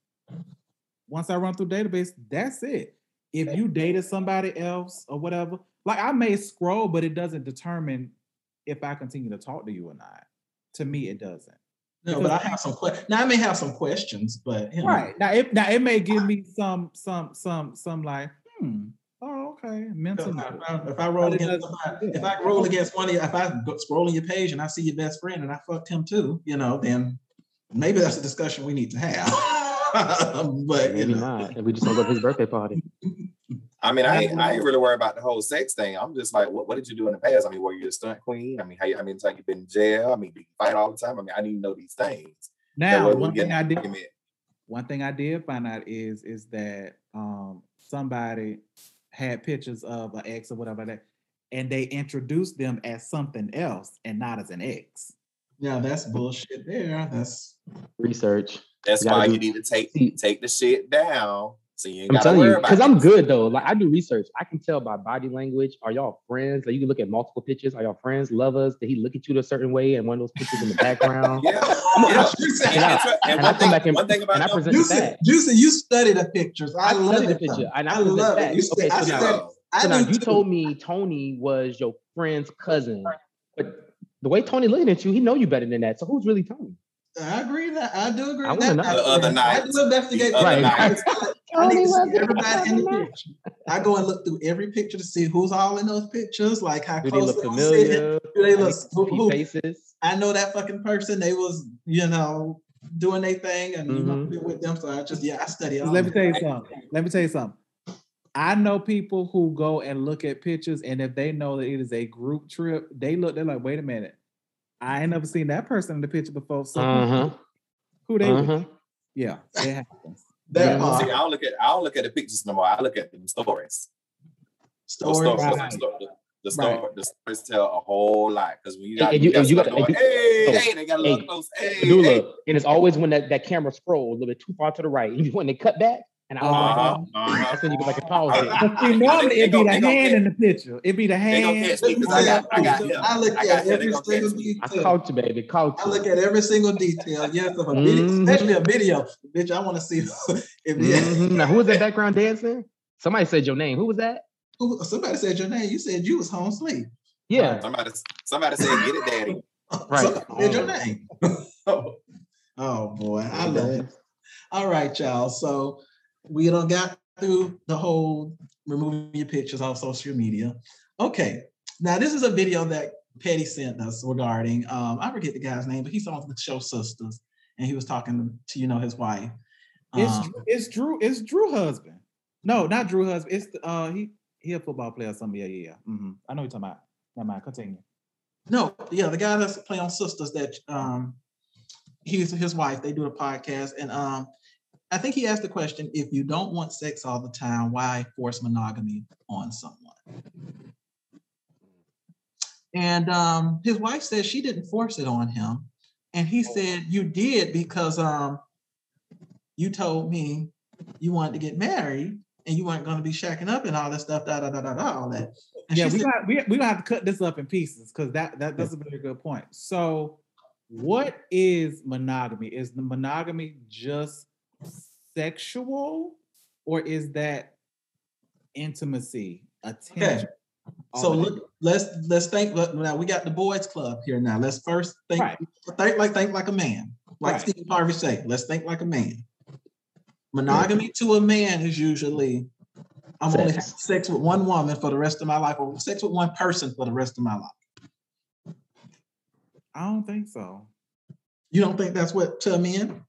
Once I run through database, that's it. If you dated somebody else or whatever, like I may scroll, but it doesn't determine if I continue to talk to you or not. To me, it doesn't. No, but I have some questions. Now I may have some questions, but you know, Right now, it now it may give me some some some some like hmm oh okay If I, note. if I roll against doesn't- somebody- if I roll against one of you, if I scroll on your page and I see your best friend and I fucked him too, you know, then maybe that's a discussion we need to have. but you Maybe know, not. If we just don't go to his birthday party. I mean, I ain't, I ain't really worried about the whole sex thing. I'm just like, what, what did you do in the past? I mean, were you a stunt queen? I mean, how, you- how many times you been in jail? I mean, do you fight all the time? I mean, I need to know these things. Now one thing I did argument. one thing I did find out is is that um somebody had pictures of an ex or whatever that, and they introduced them as something else and not as an ex. yeah, that's bullshit there. That's Research. That's You why do- you need to take take the shit down. So you ain't I'm telling you, because I'm good though. Like I do research. I can tell by body language. Are y'all friends? Like you can look at multiple pictures. Are y'all friends, lovers? Did he look at you a certain way and one of those pictures in the background? Yeah. I'm a- yeah. You And, I- and and I one, thing, back and- one thing about and I present Juicy, that. Juicy, you study the pictures. I, I love the picture and I I love that. it. You Okay, said, I so now- said, I now you too. told me Tony was your friend's cousin, but the way Tony looking at you, he know you better than that. So who's really Tony? I agree that I do agree I with that. know. The other I do investigate. The other Right. night. I need to see everybody in the picture. I go and look through every picture to see who's all in those pictures, like how Do they close look they was familiar? Do they look- to who- who- faces? I know that fucking person. They was, you know, doing their thing, and you know, Mhm. been with them. So I just, yeah, I study. all Let me tell you something. Let me tell you something. I know people who go and look at pictures, and if they know that it is a group trip, they look. They're like, "Wait a minute, I ain't never seen that person in the picture before." So who- Uh huh. who they? Uh with? huh. Yeah, it happens. That Yeah. part. See, I don't look at I don't look at the pictures no more. I look at the stories. The Story. stories, Right. the, story- the, Right. story- the stories tell a whole lot because when you got, and you you- and you gotta- going, and you- hey, so, hey, they got a little hey, close, hey, hey. and it's always when that, that camera scrolls a little bit too far to the right. And when they cut back, and I was like, Uh-huh, oh, uh-huh. that's when you go back and pause it. See, normally it'd be the hand catch- in the picture. It'd be the They gonna hand. catch me because I got, I got him. I look I at got him. Every single catch me. I detail. caught you, baby. Caught I look at every single detail. Yes, of a video, Mhm. especially a video. Bitch, I want to see if yeah. Mhm. Now, who was that background dancing? Somebody said your name. Who was that? Who- Somebody said your name. You said you was home sleep. Yeah. Somebody, somebody said, "Get it, daddy." Right. Somebody said your name. oh boy, I love it. All right, y'all. So we don't got through the whole removing your pictures off social media. Okay. Now this is a video that Petty sent us regarding um, I forget the guy's name, but he's on the show Sistas, and he was talking to you know his wife. It's Um, Drew- it's Drew. It's Drew husband. No, not Drew Husband. It's the, uh he he a football player. or Something. Yeah, yeah, yeah. hmm I know what you're talking about. Never mind. Continue. No, yeah, the guy that's playing on Sistas that um he's his wife, they do a podcast, and um I think he asked the question, if you don't want sex all the time, why force monogamy on someone? And um his wife said she didn't force it on him. And he said, You did because um you told me you wanted to get married and you weren't going to be shacking up and all that stuff, da da da da da, all that. And yeah, we said, got we we gonna have to cut this up in pieces because that that that's a very good point. So, what is monogamy? Is the monogamy just sexual, or is that intimacy, attention? all So look, let's let's think. look, Now we got the boys' club here. Now let's first think. Right. Think like think like a man. Like Right. Steve Harvey say, let's think like a man. Monogamy to a man is usually I'm only having Sex. sex with one woman for the rest of my life, or sex with one person for the rest of my life. I don't think so. You don't think that's what to men? I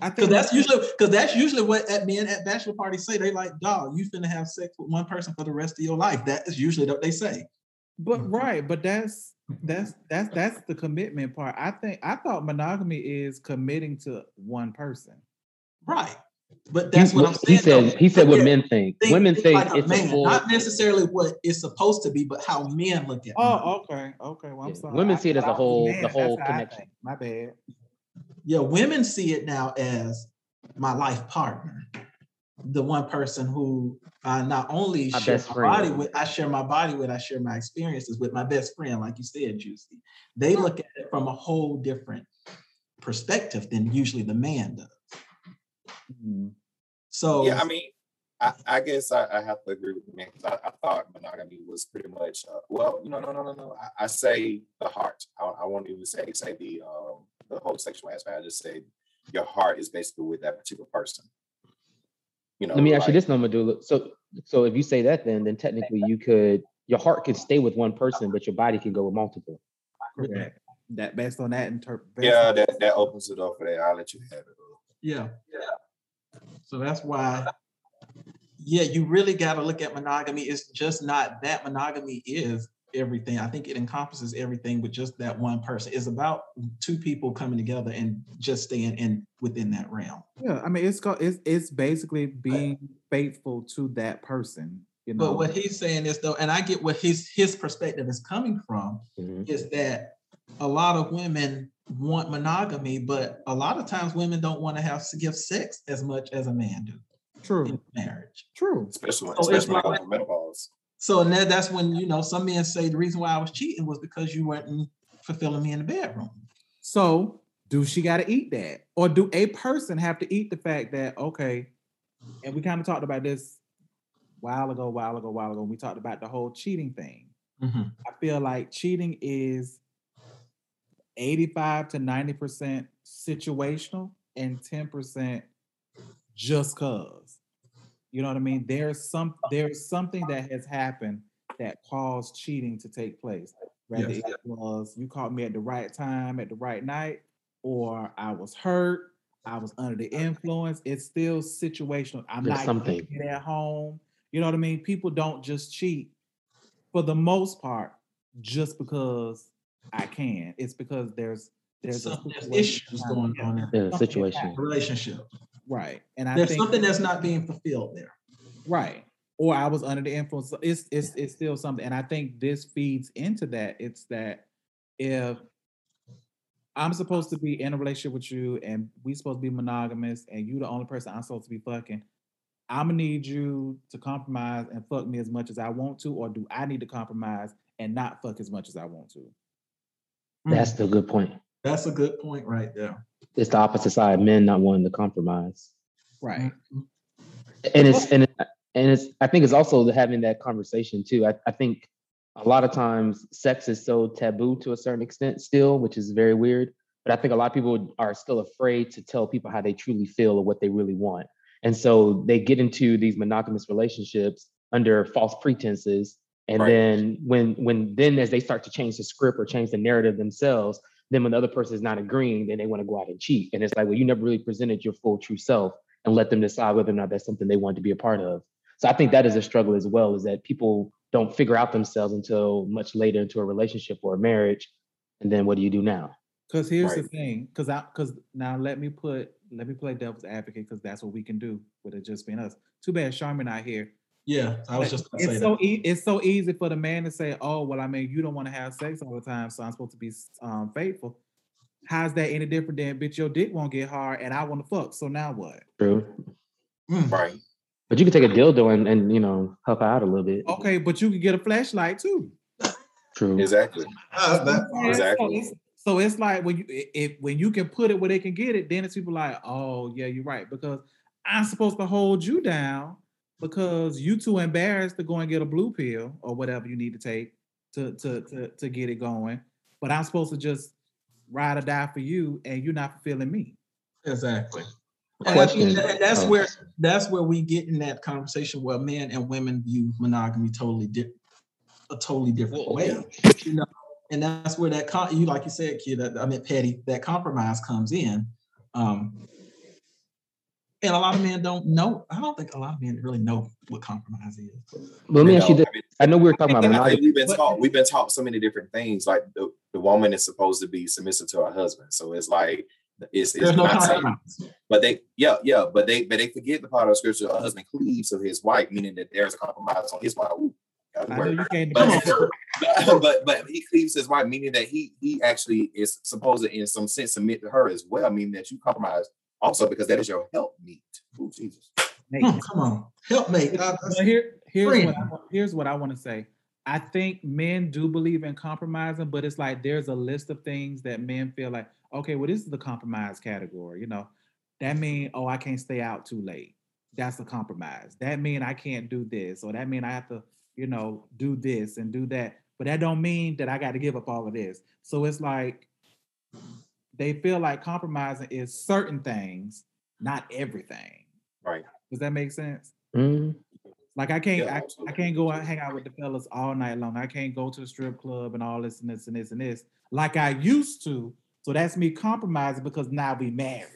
Because think that's usually because that's usually what at men at bachelor parties say. They like, dog, you finna have sex with one person for the rest of your life. That is usually what they say. But mm-hmm. right, but that's that's that's that's the commitment part. I think I thought monogamy is committing to one person. Right. But that's He- what I'm he saying. though. said he said what Yeah. men think. think- Women think say like it's a man, full. not necessarily what it's supposed to be, but how men look at it. Oh, okay, okay. Well, I'm Yeah, sorry. women I see it as thought a I was whole- man, the whole connection. My bad. Yeah, women see it now as my life partner, the one person who I not only My share my body with, I share my body with, I share my experiences with my best friend, like you said, Juicy. They look at it from a whole different perspective than usually the man does. Mhm. So Yeah, I mean, I, I guess I, I have to agree with the man because I, I thought monogamy was pretty much uh, well, no, no, no, no, no. I, I say the heart. I, I won't even say say the um the whole sexual aspect. I just say your heart is basically with that particular person. You know, Let me ask you like- this, no Medulla. So so if you say that, then then technically you could your heart could stay with one person, but your body can go with multiple. Correct. That based on that interpret. Yeah, that, that opens it up for that. I'll let you have it. Yeah. Yeah. So that's why, yeah, you really got to look at monogamy. It's just not that monogamy is everything. I think it encompasses everything with just that one person. It's about two people coming together and just staying in within that realm. Yeah, I mean, it's called it's it's basically being faithful to that person. You know, But what he's saying is though, and I get what his his perspective is coming from, Mhm. is that a lot of women want monogamy, but a lot of times women don't want to have to give sex as much as a man do true, in marriage. true. Especially when, it's especially when like- it comes to menopause. So and that, that's when you know some men say the reason why I was cheating was because you weren't fulfilling me in the bedroom. So, do she got to eat that, or do a person have to eat the fact that okay? And we kind of talked about this while ago, while ago, while ago. We talked about the whole cheating thing. Mm-hmm. I feel like cheating is 85 to 90% situational and 10% just cause. You know what I mean? There's some oh. there's something that has happened that caused cheating to take place. Whether Yes. it was you caught me at the right time at the right night, or I was hurt, I was under the influence. It's still situational. I'm There's not something. it at home. You know what I mean? People don't just cheat for the most part just because I can. It's because there's there's, a Some- there's issues going on there. Yeah, Something situation. happened. Relationship. Right. And I There's think something that's not being fulfilled there. right. Or I was under the influence. It's it's it's still something. And I think this feeds into that. It's that if I'm supposed to be in a relationship with you and we supposed to be monogamous and you the only person I'm supposed to be fucking, I'm gonna need you to compromise and fuck me as much as I want to, or do I need to compromise and not fuck as much as I want to? That's the good point. That's a good point right there. It's the opposite side, men not wanting to compromise. Right. and it's and it, and it's I think it's also the having that conversation too. I, I think a lot of times sex is so taboo to a certain extent still, which is very weird. But I think a lot of people are still afraid to tell people how they truly feel or what they really want. And so they get into these monogamous relationships under false pretenses. And Right. then when when then as they start to change the script or change the narrative themselves, then when the other person is not agreeing, then they want to go out and cheat. And it's like, well, you never really presented your full true self and let them decide whether or not that's something they want to be a part of. So I think that is a struggle as well, is that people don't figure out themselves until much later into a relationship or a marriage. And then what do you do now? Because here's the thing, because I because now let me put let me play devil's advocate because that's what we can do with it just being us. Too bad Charmin not here. Yeah, I was just gonna say it's that. so e- it's so easy for the man to say, "Oh, well, I mean, you don't want to have sex all the time, so I'm supposed to be um, faithful." How's that any different than bitch? Your dick won't get hard, and I want to fuck. So now what? True. Mm. Right. But you can take a dildo and, and you know, help out a little bit. Okay, but you can get a flashlight too. True. Exactly. Uh, that- Yeah, so Exactly. it's- So it's like when you if when you can put it where they can get it, then it's people like, oh yeah, you're right because I'm supposed to hold you down because you too embarrassed to go and get a blue pill or whatever you need to take to to to, to get it going. But I'm supposed to just ride or die for you, and you're not fulfilling me. Exactly. And, I think question- that- and that's oh. where that's where we get in that conversation where men and women view monogamy totally different, a totally different Well, way. yeah. You know, and that's where that con- you like you said, kid. that- I mean, Patty, that compromise comes in. Um, and a lot of men don't know. I don't think a lot of men really know what compromise is. Let me ask you this. I know we were talking about And I monogamy. we've been taught we've been taught so many different things. Like the, the woman is supposed to be submissive to her husband. So it's like it's, it's no not saying, but they yeah, yeah, but they but they forget the part of scripture, a husband cleaves to his wife, meaning that there's a compromise on his wife. Ooh, got the I know word. you can't. But, but but he cleaves his wife, meaning that he he actually is supposed to in some sense submit to her as well, meaning that you compromise also because that is your help meet. Ooh, Jesus. Nate, Hmm, come on, help me. Uh, here, here's what I, here's what I want to say. I think men do believe in compromising, but it's like there's a list of things that men feel like, okay, well, this is the compromise category. You know, that mean, oh, I can't stay out too late. That's a compromise. That mean I can't do this, or that mean I have to, you know, do this and do that. But that don't mean that I got to give up all of this. So it's like they feel like compromising is certain things, not everything. Right. Does that make sense? Mm, Like I can't, Yeah, I, I can't go out hang out with the fellas all night long. I can't go to the strip club and all this and this and this and this like I used to. So that's me compromising because now we married.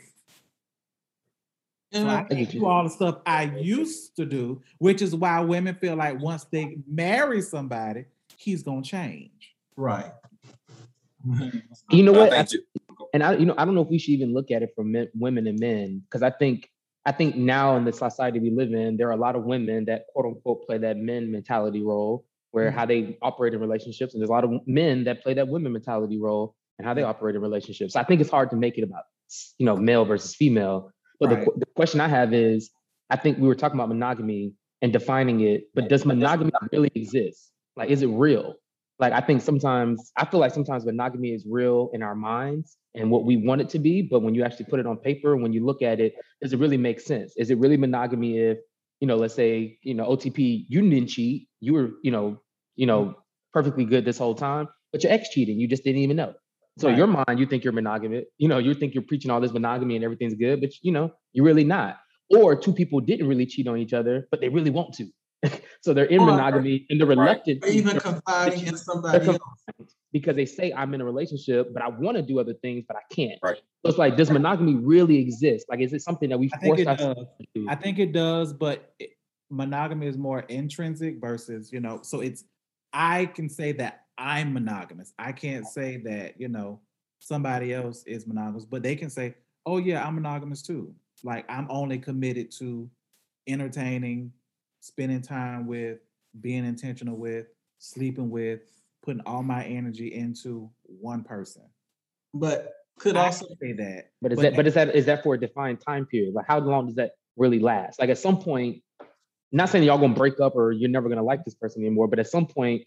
So and I I- can't do all the stuff I used to do, which is why women feel like once they marry somebody, he's gonna change. right. You know what? I and I, you know, I don't know if we should even look at it from men, women and men, because I think, I think now in the society we live in, there are a lot of women that quote unquote play that men mentality role, where how they operate in relationships, and there's a lot of men that play that women mentality role and how they operate in relationships. So I think it's hard to make it about, you know, male versus female. But Right. qu- the question I have is, I think we were talking about monogamy and defining it, but does monogamy really exist? Like, is it real? Like I think sometimes I feel like sometimes monogamy is real in our minds and what we want it to be, but when you actually put it on paper, when you look at it, does it really make sense? Is it really monogamy if, you know, let's say, you know, OTP, you didn't cheat, you were, you know, you know, mm-hmm. perfectly good this whole time, but your ex cheating, you just didn't even know. So in your mind, you think you're monogamous, you know, you think you're preaching all this monogamy and everything's good, but you know, you're really not. Or two people didn't really cheat on each other, but they really want to. so they're in Or- monogamy and they're reluctant. Or even confiding in They're somebody else. because they say I'm in a relationship, but I want to do other things, but I can't. Right. So it's like, does monogamy really exist? Like, is it something that we I force ourselves does. to do? I think it does, but it, monogamy is more intrinsic versus, you know, so it's I can say that I'm monogamous. I can't say that, you know, somebody else is monogamous, but they can say, "Oh yeah, I'm monogamous too." Like I'm only committed to entertaining, spending time with, being intentional with, sleeping with, putting all my energy into one person. But could I also say that. but is but- that but is that is that for a defined time period? Like, how long does that really last? Like, at some point, not saying y'all gonna break up or you're never gonna like this person anymore, but at some point,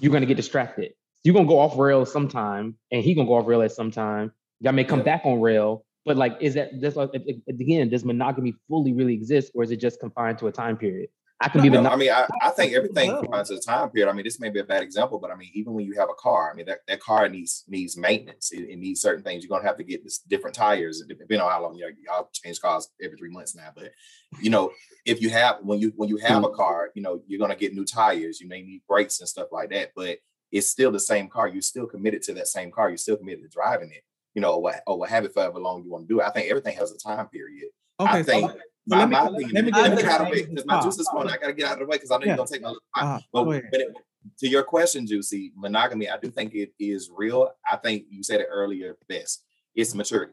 you're gonna get distracted. You're gonna go off rail sometime, and he gonna go off rail at some time. Y'all may come back on rail, but like, is that just like again, does monogamy fully really exist, or is it just confined to a time period? I can be No, the I mean, I, I think everything to the time period. I mean, this may be a bad example, but I mean, even when you have a car, I mean, that, that car needs needs maintenance. It, it needs certain things. You're gonna have to get this different tires, depending on how long you know, y'all change cars every three months now. But you know, if you have when you when you have a car, you know, you're gonna get new tires. You may need brakes and stuff like that. But it's still the same car. You're still committed to that same car. You're still committed to driving it. You know, or what or what have it for however long you want to do it. I think everything has a time period. Okay, I so think let- my, let me- my let opinion, me let me get get into out of the way because my juice is flowing. I gotta get out of the way because I know Yeah. you're gonna take my. Uh, But go when it, to your question, Juicy, monogamy, I do think it is real. I think you said it earlier best. It's maturity.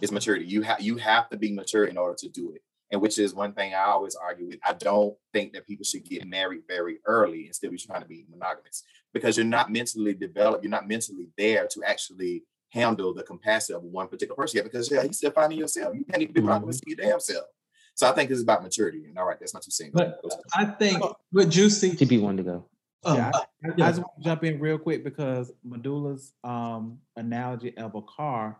It's maturity. You have you have to be mature in order to do it. And which is one thing I always argue with. I don't think that people should get married very early and still be trying to be monogamous because you're not mentally developed, you're not mentally there to actually handle the capacity of one particular person yet because yeah, you still finding yourself. You can't even be monogamous to your damn self. So I think it's about maturity. And all right, that's not too saying. But I think with Juicy, TP wanted to go. um, Yeah, I yeah. just want to jump in real quick because Medulla's um, analogy of a car,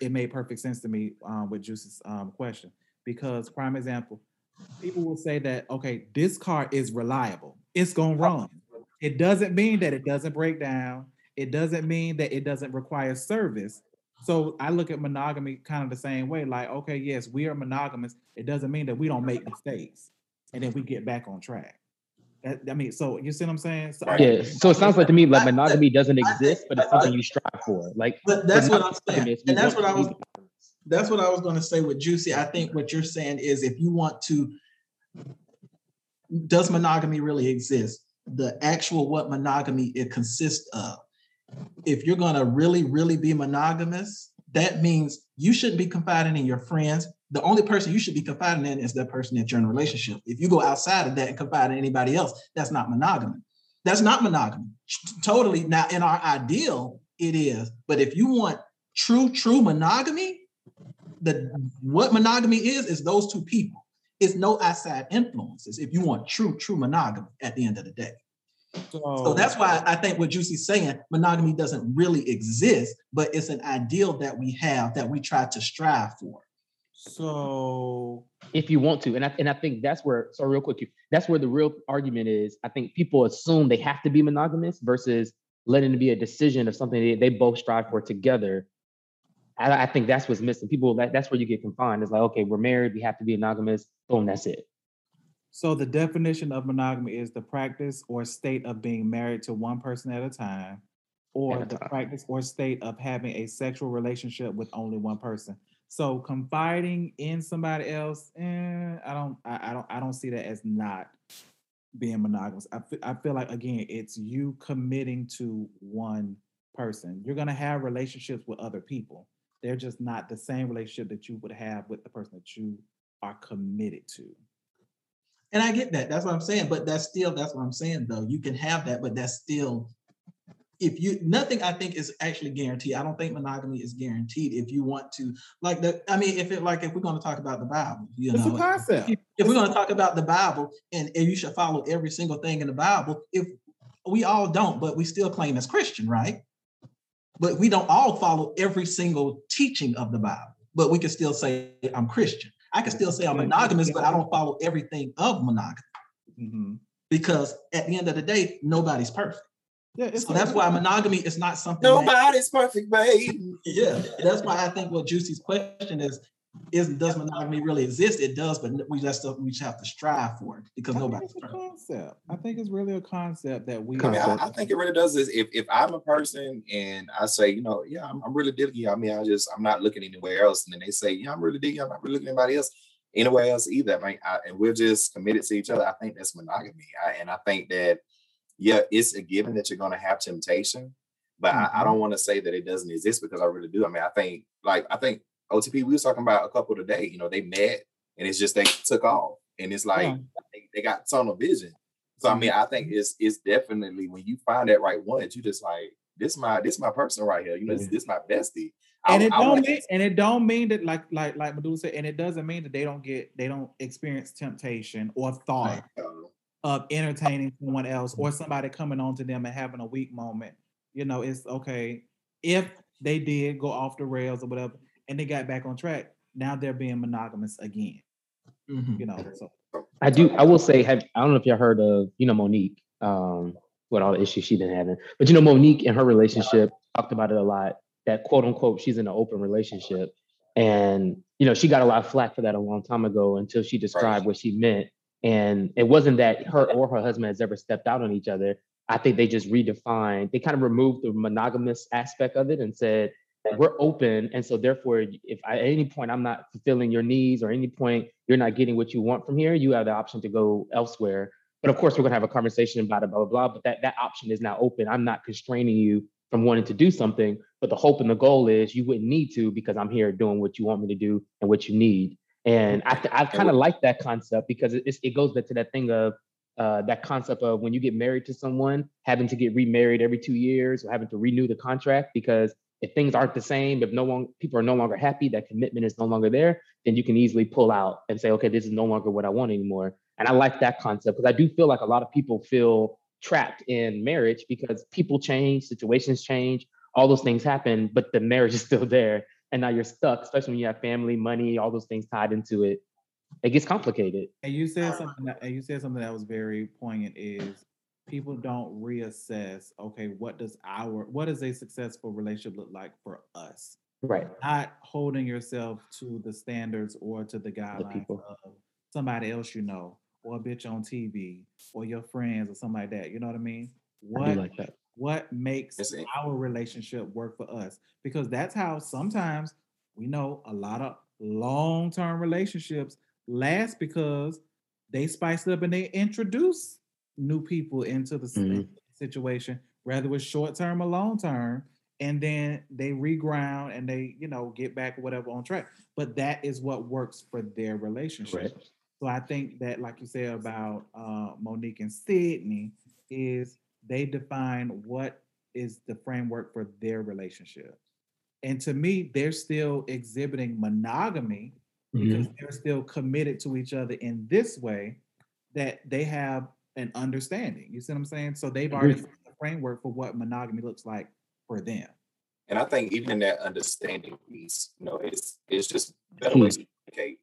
it made perfect sense to me um, with Juice's um, question. Because prime example, people will say that okay, this car is reliable. It's gonna run. It doesn't mean that it doesn't break down. It doesn't mean that it doesn't require service. So I look at monogamy kind of the same way. Like, okay, yes, we are monogamous. It doesn't mean that we don't make mistakes and then we get back on track. That, I mean, so you see what I'm saying? So, Yeah. So it sounds like to me like monogamy doesn't exist, but it's something you strive for. Like But that's what I'm saying. And that's what I was. That's what I was going to say with Juicy. I think what you're saying is if you want to, does monogamy really exist? The actual what monogamy it consists of. If you're going to really, really be monogamous, that means you shouldn't be confiding in your friends. The only person you should be confiding in is that person that you're in a relationship. If you go outside of that and confide in anybody else, that's not monogamy. That's not monogamy. Totally. Now, in our ideal, it is. But if you want true, true monogamy, the what monogamy is is those two people. It's no outside influences. If you want true, true monogamy at the end of the day. So that's why I think what Juicy's saying, monogamy doesn't really exist, but it's an ideal that we have that we try to strive for. So if you want to. And I and I think that's where so real quick, that's where the real argument is. I think people assume they have to be monogamous versus letting it be a decision of something they, they both strive for together. I, I think that's what's missing. People that, that's where you get confined. It's like, okay, we're married, we have to be monogamous, boom, that's it. So the definition of monogamy is the practice or state of being married to one person at a time, or a the time. practice or state of having a sexual relationship with only one person. So confiding in somebody else, eh, I don't, I, I don't, I don't see that as not being monogamous. I I feel like again, it's you committing to one person. You're gonna have relationships with other people. They're just not the same relationship that you would have with the person that you are committed to. And I get that. That's what I'm saying. But that's still, that's what I'm saying though. You can have that, but that's still, if you, nothing I think is actually guaranteed. I don't think monogamy is guaranteed if you want to, like the, I mean, if it, like, if we're going to talk about the Bible, you It's a know, concept. if if we're going to talk about the Bible and, and you should follow every single thing in the Bible, if we all don't, but we still claim as Christian, right? But we don't all follow every single teaching of the Bible, but we can still say I'm Christian. I can still say I'm monogamous, but I don't follow everything of monogamy Mhm. because at the end of the day, nobody's perfect. Yeah, it's So that's why monogamy is not something. that- Nobody's perfect, babe. yeah, that's why I think what Juicy's question is: is does monogamy really exist? It does, but we just we just have to strive for it because I nobody's a concept. I think it's really a concept that we. I mean, I, I think it really does this. If if I'm a person and I say, you know, yeah, I'm, I'm really digging. I mean, I just I'm not looking anywhere else, and then they say, yeah, I'm really digging. I'm not really looking anybody else anywhere else either. I mean, I, and we're just committed to each other. I think that's monogamy, I, and I think that yeah, it's a given that you're going to have temptation, but I, I Mhm. don't want to say that it doesn't exist because I really do. I mean, I think like I think OTP we was talking about a couple today. You know, they met and it's just they took off, and it's like Yeah. they, they got tunnel vision. So I mean, mm-hmm. I think it's it's definitely when you find that right one, you just like this my this my person right here. You know, this, this my bestie. I- and it I don't want- mean and it don't mean that like like like Medulla, said, and it doesn't mean that they don't get they don't experience temptation or thought of entertaining someone else or mm-hmm. somebody coming on to them and having a weak moment. You know, it's okay if they did go off the rails or whatever, and they got back on track. Now they're being monogamous again. Mhm. You know, so I do. I will say, have I don't know if y'all heard of you know Mo'Nique, um, what all the issues she's been having, but you know Mo'Nique in her relationship talked about it a lot. That quote unquote she's in an open relationship, and you know she got a lot of flack for that a long time ago until she described what she meant. And it wasn't that her or her husband has ever stepped out on each other. I think they just redefined. They kind of removed the monogamous aspect of it and said we're open. And so therefore, if at any point I'm not fulfilling your needs or any point you're not getting what you want from here, you have the option to go elsewhere. But of course, we're gonna have a conversation about it, blah, blah, blah. But that, that option is now open. I'm not constraining you from wanting to do something, but the hope and the goal is you wouldn't need to because I'm here doing what you want me to do and what you need. And I, I kind of like that concept because it, it goes back to that thing of uh, that concept of when you get married to someone, having to get remarried every two years or having to renew the contract because if things aren't the same, if no one people are no longer happy, that commitment is no longer there, then you can easily pull out and say, okay, this is no longer what I want anymore. And I like that concept because I do feel like a lot of people feel trapped in marriage because people change, situations change, all those things happen, but the marriage is still there. And now you're stuck, especially when you have family, money, all those things tied into it. It gets complicated. And you said um, something that and you said something that was very poignant is people don't reassess, okay, what does our what does a successful relationship look like for us? Right. Not holding yourself to the standards or to the The guidelines people. of somebody else you know, or a bitch on TV, or your friends, or something like that. You know what I mean? What do like that. what makes our relationship work for us because that's how sometimes we know a lot of long-term relationships last because they spice it up and they introduce new people into the Mhm. situation whether it's short-term or long-term and then they reground and they you know get back whatever on track but that is what works for their relationship Right. so I think that, like you said about uh, Mo'Nique and Sydney, is they define what is the framework for their relationship. And to me, they're still exhibiting monogamy because Mhm. they're still committed to each other in this way that they have an understanding. You see what I'm saying? So they've mm-hmm. already Agreed. set the framework for what monogamy looks like for them. And I think even that understanding piece, you know, it's it's just better Key. ways to communicate.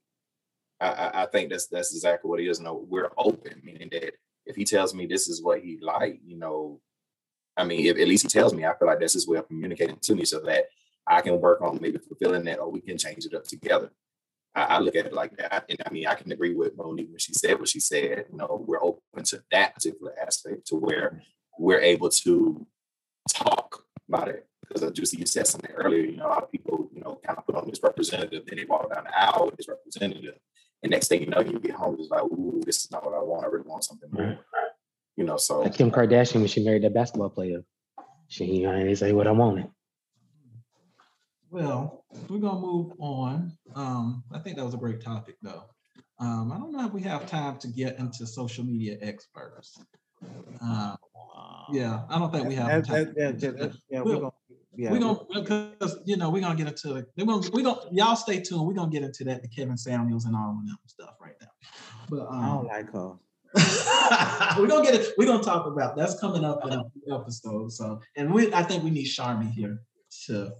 I, I I think that's that's exactly what it is. No, we're open, meaning that if he tells me this is what he like, you know, I mean, if at least he tells me, I feel like that's his way of communicating to me, so that I can work on maybe fulfilling that, or we can change it up together. I, I look at it like that, and I mean, I can agree with Mo'Nique when she said what she said. You know, we're open to that particular aspect, to where we're able to talk about it. Because Juicy, you said something earlier. You know, a lot of people, you know, kind of put on this representative, then they walk down the aisle with this representative, and next thing you know, you get home, it's like, ooh, this is not what I want. I really want something more. Right. You know, so Like Kim Kardashian when she married that basketball player. She I didn't say what I wanted. Well, we're gonna move on. Um, I think that was a great topic, though. Um, I don't know if we have time to get into social media experts. Uh, yeah, I don't think we have. Time. that- that- that- yeah, We'll- we're gonna, yeah, We're we're- gonna, because, you know, we're gonna get into. We're gonna, we gonna, y'all stay tuned. We're gonna get into that, the Kevin Samuels and all of them stuff right now. But, I don't um, like her. we're gonna get it, we're gonna talk about, that's coming up in a few episodes, so, and we, I think we need Charmy here to,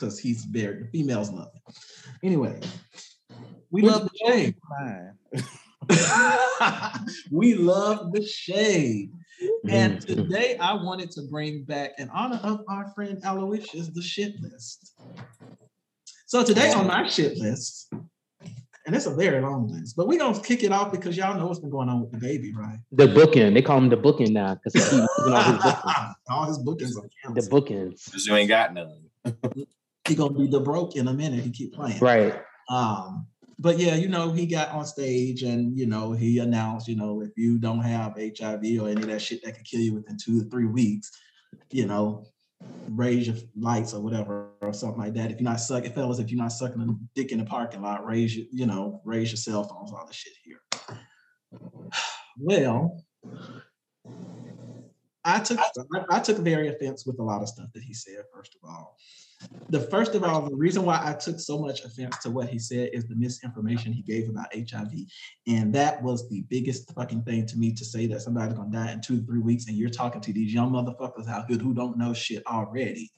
because he's very, the females love him. Anyway, we Which love the shade. We love the shade. And Mhm. today I wanted to bring back in honor of our friend Aloysius, the shit list. So today on my shit list, and it's a very long list, but we're gonna kick it off because y'all know what's been going on with DaBaby, right? The booking. They call him the booking now because he all his bookings. All his bookings are The canceled. bookings. because you ain't got none. He gonna be the broke in a minute. He keep playing. Right. Um, but yeah, you know, he got on stage and you know, he announced, you know, if you don't have HIV or any of that shit that could kill you within two to three weeks, you know, raise your lights or whatever or something like that. If you're not sucking, fellas, if you're not sucking a dick in the parking lot, raise your, you know, raise your cell phones, all this shit here. Well, I took I, I took very offense with a lot of stuff that he said, first of all. The first of all, the reason why I took so much offense to what he said is the misinformation he gave about HIV. And that was the biggest fucking thing to me to say that somebody's gonna die in two three weeks, and you're talking to these young motherfuckers out here who don't know shit already.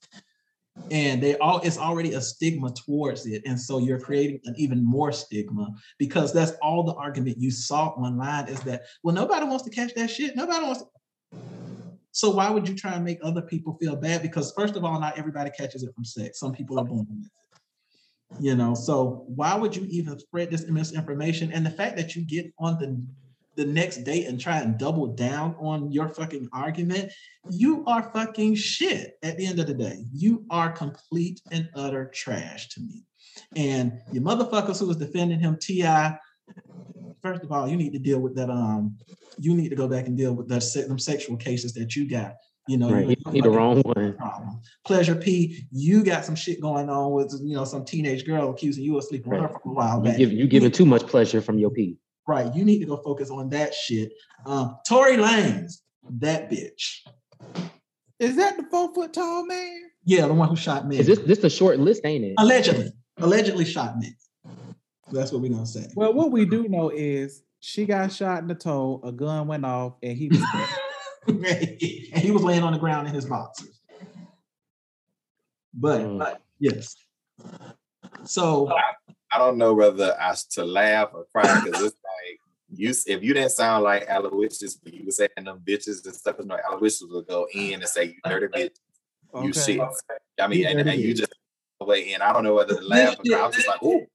And they all it's already a stigma towards it. And so you're creating an even more stigma because that's all the argument you saw online is that, well, nobody wants to catch that shit. Nobody wants to so why would you try and make other people feel bad? Because first of all, not everybody catches it from sex. Some people are born with it. You know, so why would you even spread this misinformation? And the fact that you get on the the next day and try and double down on your fucking argument, you are fucking shit at the end of the day. You are complete and utter trash to me. And your motherfuckers who was defending him, T.I., first of all, you need to deal with that. Um, you need to go back and deal with that se- them sexual cases that you got. You know, Right, you he, he the wrong one. problem. Pleasure P, you got some shit going on with you know some teenage girl accusing you of sleeping with her for a while You back. give you giving too much pleasure from your P. Right, you need to go focus on that shit. Um, Tory Lanez, that bitch. Is that the four foot tall man? Yeah, the one who shot me. Is this this a short list, ain't it? allegedly? Allegedly shot me. That's what we're gonna say. Well, what we do know is she got shot in the toe, a gun went off, and he was dead. and he was laying on the ground in his boxers. But, Mm. but yes. So I don't know whether I to laugh or cry because it's like you. If you didn't sound like Aloysius, when you were saying them bitches and stuff, you know, Aloysius would go in and say, "You dirty bitch, you Okay. shit." I mean, You and, and you just way in. I don't know whether to laugh or cry. I was just like, "Ooh."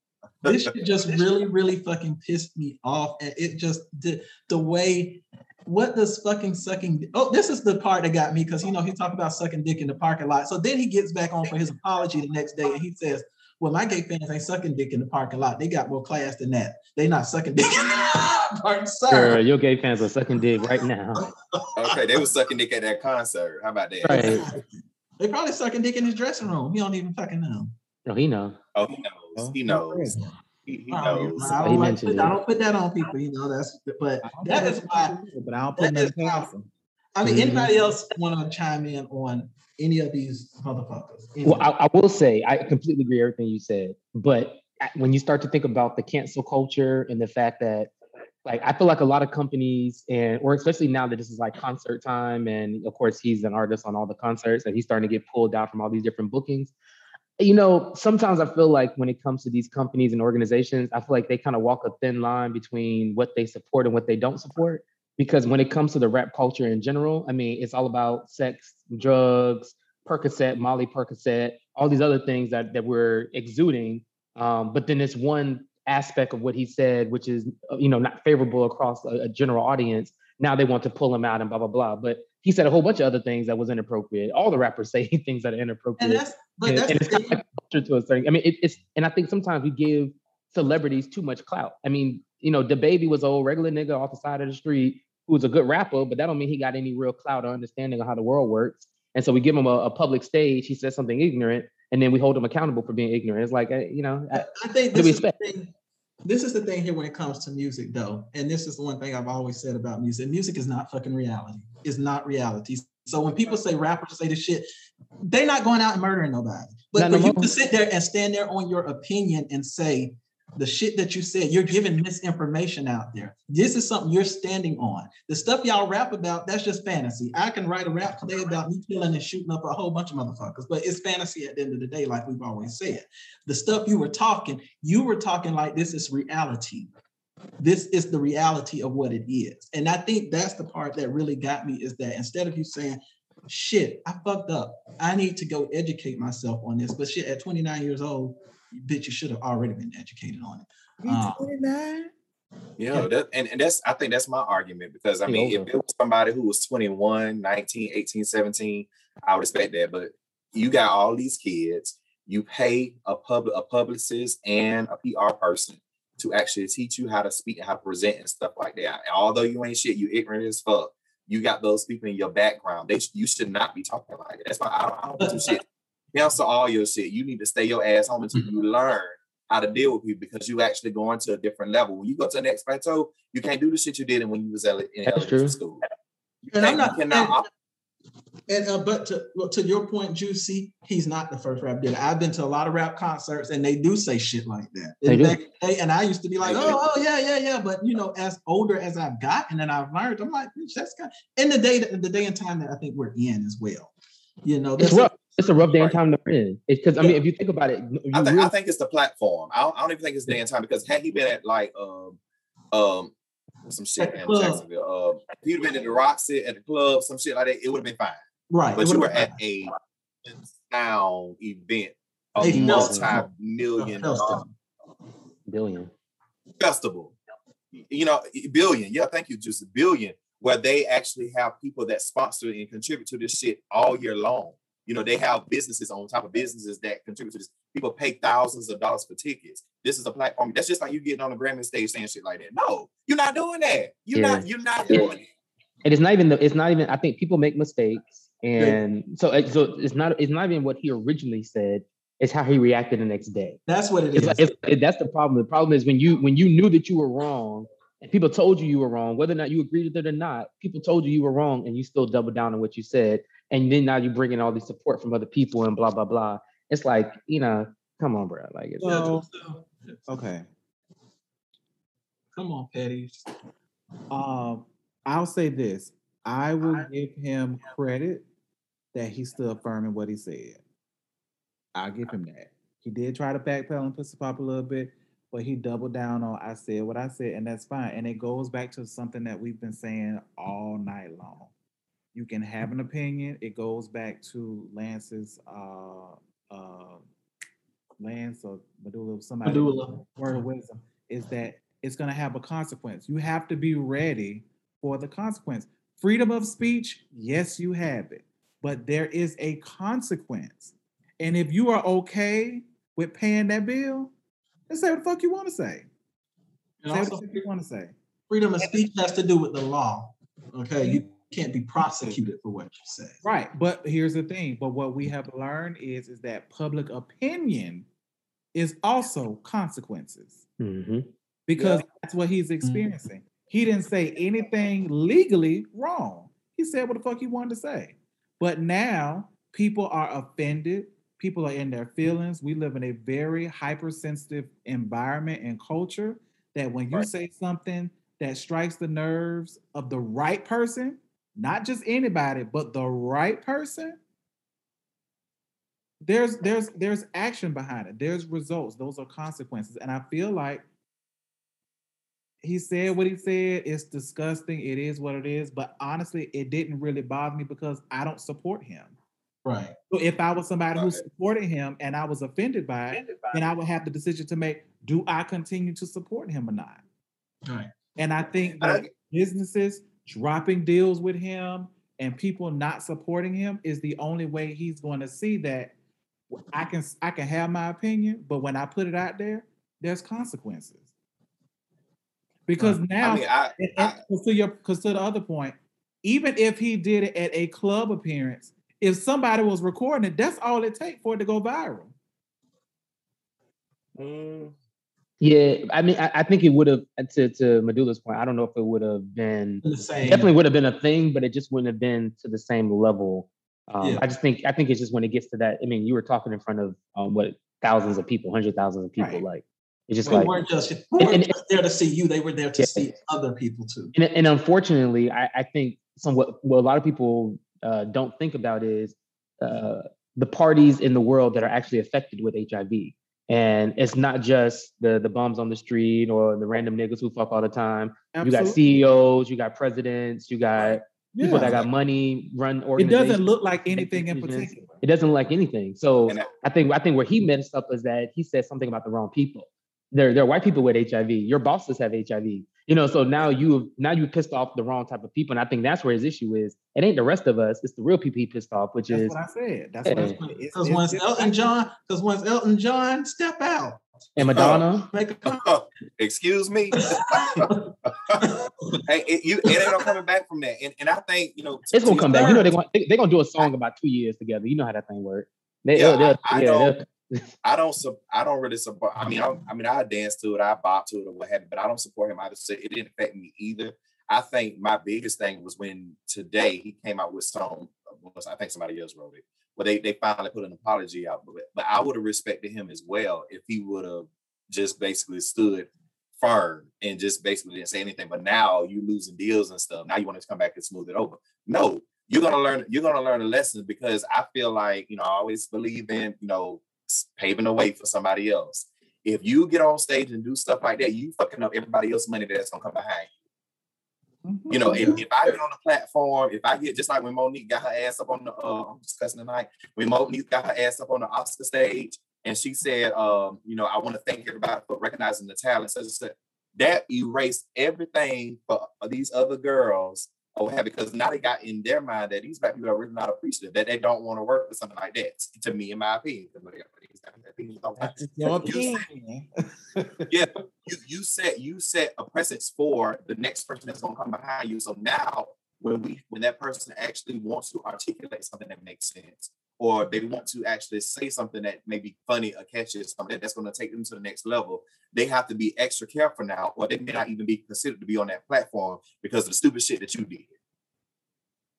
This shit just really, really fucking pissed me off. And it just the the way what does fucking sucking oh this is the part that got me because you know he talked about sucking dick in the parking lot. So then he gets back on for his apology the next day and he says, Well, my gay fans ain't sucking dick in the parking lot. They got more class than that. They not sucking dick in the parking sir. Girl, your gay fans are sucking dick right now. Okay, they was sucking dick at that concert. How about that? Right. They probably sucking dick in his dressing room. He don't even fucking know. No, he know. Oh, he knows. He knows. He, he I knows. don't, I don't like put- I don't put that on people, you know. That's but I don't that know is what why but I don't that put nothing is past. I mean, Mhm. anybody else want to chime in on any of these motherfuckers? Well, I, I will say I completely agree everything you said, but when you start to think about the cancel culture and the fact that, like, I feel like a lot of companies and or especially now that this is like concert time, and of course he's an artist on all the concerts, and he's starting to get pulled out from all these different bookings. You know, sometimes I feel like when it comes to these companies and organizations, I feel like they kind of walk a thin line between what they support and what they don't support. Because when it comes to the rap culture in general, I mean, it's all about sex, drugs, Percocet, Molly Percocet, all these other things that that we're exuding. Um, but then it's one aspect of what he said, which is uh, you know not favorable across a, a general audience. Now they want to pull him out and blah blah blah. But he said a whole bunch of other things that was inappropriate. All the rappers say things that are and inappropriate, that's but and, that's and it's kind of culture to a certain. I mean, it, it's and I think sometimes we give celebrities too much clout. I mean, you know, DaBaby was a old regular nigga off the side of the street who was a good rapper, but that don't mean he got any real clout or understanding of how the world works. And so we give him a, a public stage. He says something ignorant, and then we hold him accountable for being ignorant. It's like, uh, you know, I- I think this is the thing. This is the thing here when it comes to music, though, and this is the one thing I've always said about music. Music is not fucking reality. It's not reality. So when people say rappers say this shit, they're not going out and murdering nobody. But Not for no you more. to sit there and stand there on your opinion and say the shit that you said, you're giving misinformation out there. This is something you're standing on. The stuff y'all rap about, that's just fantasy. I can write a rap today about me killing and shooting up a whole bunch of motherfuckers, but it's fantasy at the end of the day, like we've always said. The stuff you were talking, you were talking like this is reality. This is the reality of what it is. And I think that's the part that really got me is that instead of you saying, shit, I fucked up. I need to go educate myself on this. But shit, at 29 years old, bitch, you should have already been educated on it. He Uh, 29? Yeah, that, and, and that's I think that's my argument because I He mean, if it was somebody who was 21, 19, 18, 17, I would expect that. But you got all these kids, you pay a public a publicist and a PR person to actually teach you how to speak and how to present and stuff like that. And although you ain't shit, you ignorant as fuck. You got those people in your background. They you should not be talking like that. That's why I don't, I don't do shit. Cancel all your shit. You need to stay your ass home until you learn how to deal with people because you actually going to a different level. When you go to the next plateau, you can't do the shit you did when you was ele- in That's elementary true. school. You And I'm can't- not- you cannot op- And uh, but to well, to your point, Juicy, he's not the first rap dealer. I've been to a lot of rap concerts, and they do say shit like that. They And do. back in the day- and I used to be like, oh, oh, yeah, yeah, yeah. But you know, as older as I've gotten and I've learned, I'm like, bitch, that's kind. In the day, the day and time that I think we're in as well. You know, it's there's rough. It's a rough day and Right. time to in. Because I mean, Yeah. if you think about it, you I think, I think it's the platform. I don't, I don't even think it's day and time because had he been at like um um some shit in. Jacksonville, um, if he'd been at the Roxy at the club, some shit like that, it would have been fine. right. But you were been at a sound event, a A multi-million A billion. festival. you know, billion. Yeah, thank you, just a billion, where they actually have people that sponsor and contribute to this shit all year long. You know, they have businesses on top of businesses that contribute to this. People pay thousands of dollars for tickets. This is a platform. That's just like you getting on the Grammy stage saying shit like that. No, you're not doing that. You're Yeah. not. You're not Yeah. doing it. and it's not even the, it's not even i think people make mistakes and so uh, so it's not it's not even what he originally said it's how he reacted the next day That's what it it's, is. like- it's, it- that's the problem the problem is when you when you knew that you were wrong and people told you you were wrong whether or not you agreed with it or not people told you you were wrong and you still double down on what you said and then now you bring in all this support from other people and blah blah blah it's like you know come on bro like it's, Well- Okay. come on, Petty. Um, I'll say this. I will give him credit that he stood firm in what he said. I'll give him that. He did try to backpedal and push the pop a little bit, but he doubled down on I said what I said, and that's fine. And it goes back to something that we've been saying all night long. You can have an opinion. It goes back to Lance's uh uh Lance or Medulla, somebody Medulla. word of wisdom is that it's going to have a consequence. You have to be ready for the consequence. Freedom of speech, yes, you have it, but there is a consequence. And if you are okay with paying that bill, then say what the fuck you want to say. And Say what also, the fuck you want to say. freedom of speech has to do with the law. Okay, you can't be prosecuted for what you say. Right. But here's the thing. But what we have learned is, is that public opinion is also consequences. Mhm. because that's what he's experiencing. He didn't say anything legally wrong. He said what the fuck he wanted to say. But now people are offended. People are in their feelings. We live in a very hypersensitive environment and culture that when you Right. say something that strikes the nerves of the right person, not just anybody, but the right person, there's there's there's action behind it. There's results. Those are consequences. And I feel like he said what he said. It's disgusting. It is what it is. But honestly, it didn't really bother me because I don't support him. Right. So if I was somebody who supported him and I was offended by it, then I would have the decision to make: Do I continue to support him or not? Right. And I think I- that businesses dropping deals with him and people not supporting him is the only way he's going to see that I can I can have my opinion, but when I put it out there, there's consequences. Because now, I mean, I, and- I and 'cause to your because to the other point, even if he did it at a club appearance, if somebody was recording it, that's all it takes for it to go viral. mm, yeah i mean i, I think it would have to to medulla's point i don't know if it would have been The same. definitely would have been a thing, but it just wouldn't have been to the same level. Um, Yeah. I just think I think it's just when it gets to that. I mean, you were talking in front of um, what thousands of people, hundred thousands of people. Right. Like it's just They like, weren't just, they and- weren't and- just there to see you, they were there to Yeah. see other people too. and, and unfortunately, I, I think somewhat what a lot of people uh, don't think about is uh, the parties in the world that are actually affected with HIV. And it's not just the the bums on the street or the random niggas who fuck all the time. You got CEOs, you got presidents, you got people that got money, run It doesn't look like anything in particular. It doesn't look like anything. So I- I think I think where he messed up is that he said something about the wrong people. There, there are white people with HIV. Your bosses have HIV. You know, so now you have now you pissed off the wrong type of people. And I think that's where his issue is. It ain't the rest of us, it's the real people he pissed off, which That's is what I said. That's what I Yeah. said. It's- Because once just Elton John, because once Elton John step out, and Madonna. make a comment. excuse me. hey, it, you, it ain't no coming back from that. And, and I think you know It's gonna to- come back. You know they're gonna they, they're gonna do a song about two years together. You know how that thing works. They, Yeah, they'll- they'll- I- I yeah, don't- they'll- I don't sup- I don't really support. I mean, I, I mean, I dance to it, I bop to it, or what have you. But I don't support him. I just it didn't affect me either. I think my biggest thing was when today he came out with some. I think somebody else wrote it. Well, they they finally put an apology out, but but I would have respected him as well if he would have just basically stood firm and just basically didn't say anything. But now you losing deals and stuff. Now you want to come back and smooth it over. No, you're gonna learn. You're gonna learn a lesson because I feel like you know I always believe in you know paving the way for somebody else. If you get on stage and do stuff like that, you fucking up everybody else's money that's gonna come behind you. Mhm. You know, if, if I get on the platform, if I get just like when Mo'Nique got her ass up on the uh I'm discussing tonight, when Mo'Nique got her ass up on the Oscar stage and she said, um, you know, I want to thank everybody for recognizing the talent, such and such. that erased everything for these other girls Oh, or have because now they got in their mind that these black people are really not appreciative, that they don't want to work with something like that. To me, in my opinion, 'cause they got these opinions all the time. That's just your You yeah, you you set you set a precedence for the next person that's gonna come behind you. So now when we when that person actually wants to articulate something that makes sense, or they want to actually say something that may be funny or catchy, or something that's gonna take them to the next level, they have to be extra careful now, or they may not even be considered to be on that platform because of the stupid shit that you did.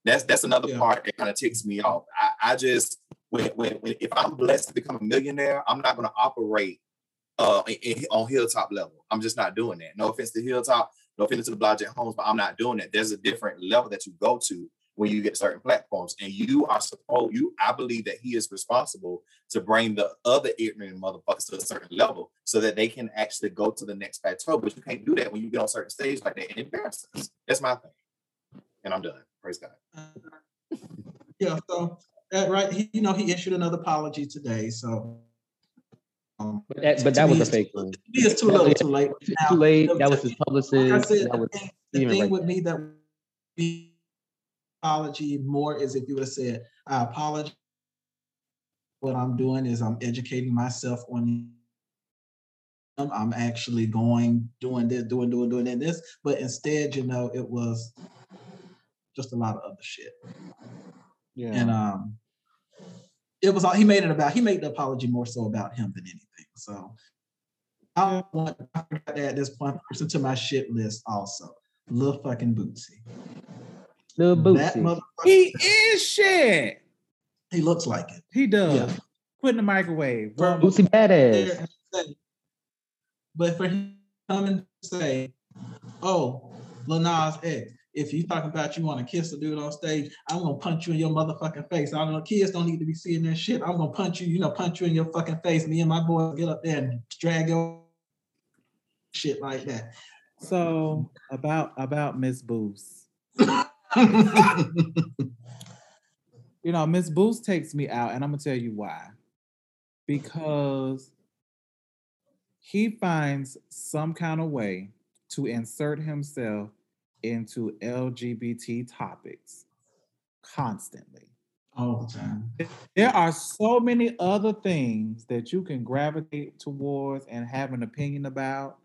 That's that's another Yeah. part that kind of ticks me off. I, I just when, when when if I'm blessed to become a millionaire, I'm not gonna operate uh in, in- on hilltop level. I'm just not doing that. No offense to hilltop, no offense to the Blodgett homes, but I'm not doing that. There's a different level that you go to when you get certain platforms, and you are supposed you. I believe that he is responsible to bring the other ignorant motherfuckers to a certain level so that they can actually go to the next plateau. But you can't do that when you get on certain stage like that and embarrass us. That's my thing, and I'm done. Praise God. Yeah, so that right, he, you know, he issued another apology today, so. um, But that, but that was a fake one. to me, It's too little, too late. Now, too late. That was his Like I publicist. said, That the thing, he the thing with that. me that would be apology more is if you would have said, I apologize. What I'm doing is I'm educating myself on I'm- I'm actually going, doing this, doing, doing, doing and this, but instead, you know, it was just a lot of other shit. Yeah. And um, it was all he made it about. He made the apology more so about him than anything. So I want I forgot to add this one person to my shit list also. Lil fucking Boosie. Lil That Boosie. he is shit. He looks like it. He does. Yeah. Put in the microwave. For- rub- Boosie Badazz. there and say- But for him to come and say, "Oh, Lil Nas X, if you talking about you want to kiss a dude on stage, I'm gonna punch you in your motherfucking face. I don't know, kids don't need to be seeing that shit. I'm gonna punch you, you know, punch you in your fucking face. Me and my boys get up there and drag your shit like that." So about about Miss Boost. You know, Miss Boost takes me out, and I'm gonna tell you why. Because he finds some kind of way to insert himself into LGBT topics constantly. All the time. There are so many other things that you can gravitate towards and have an opinion about,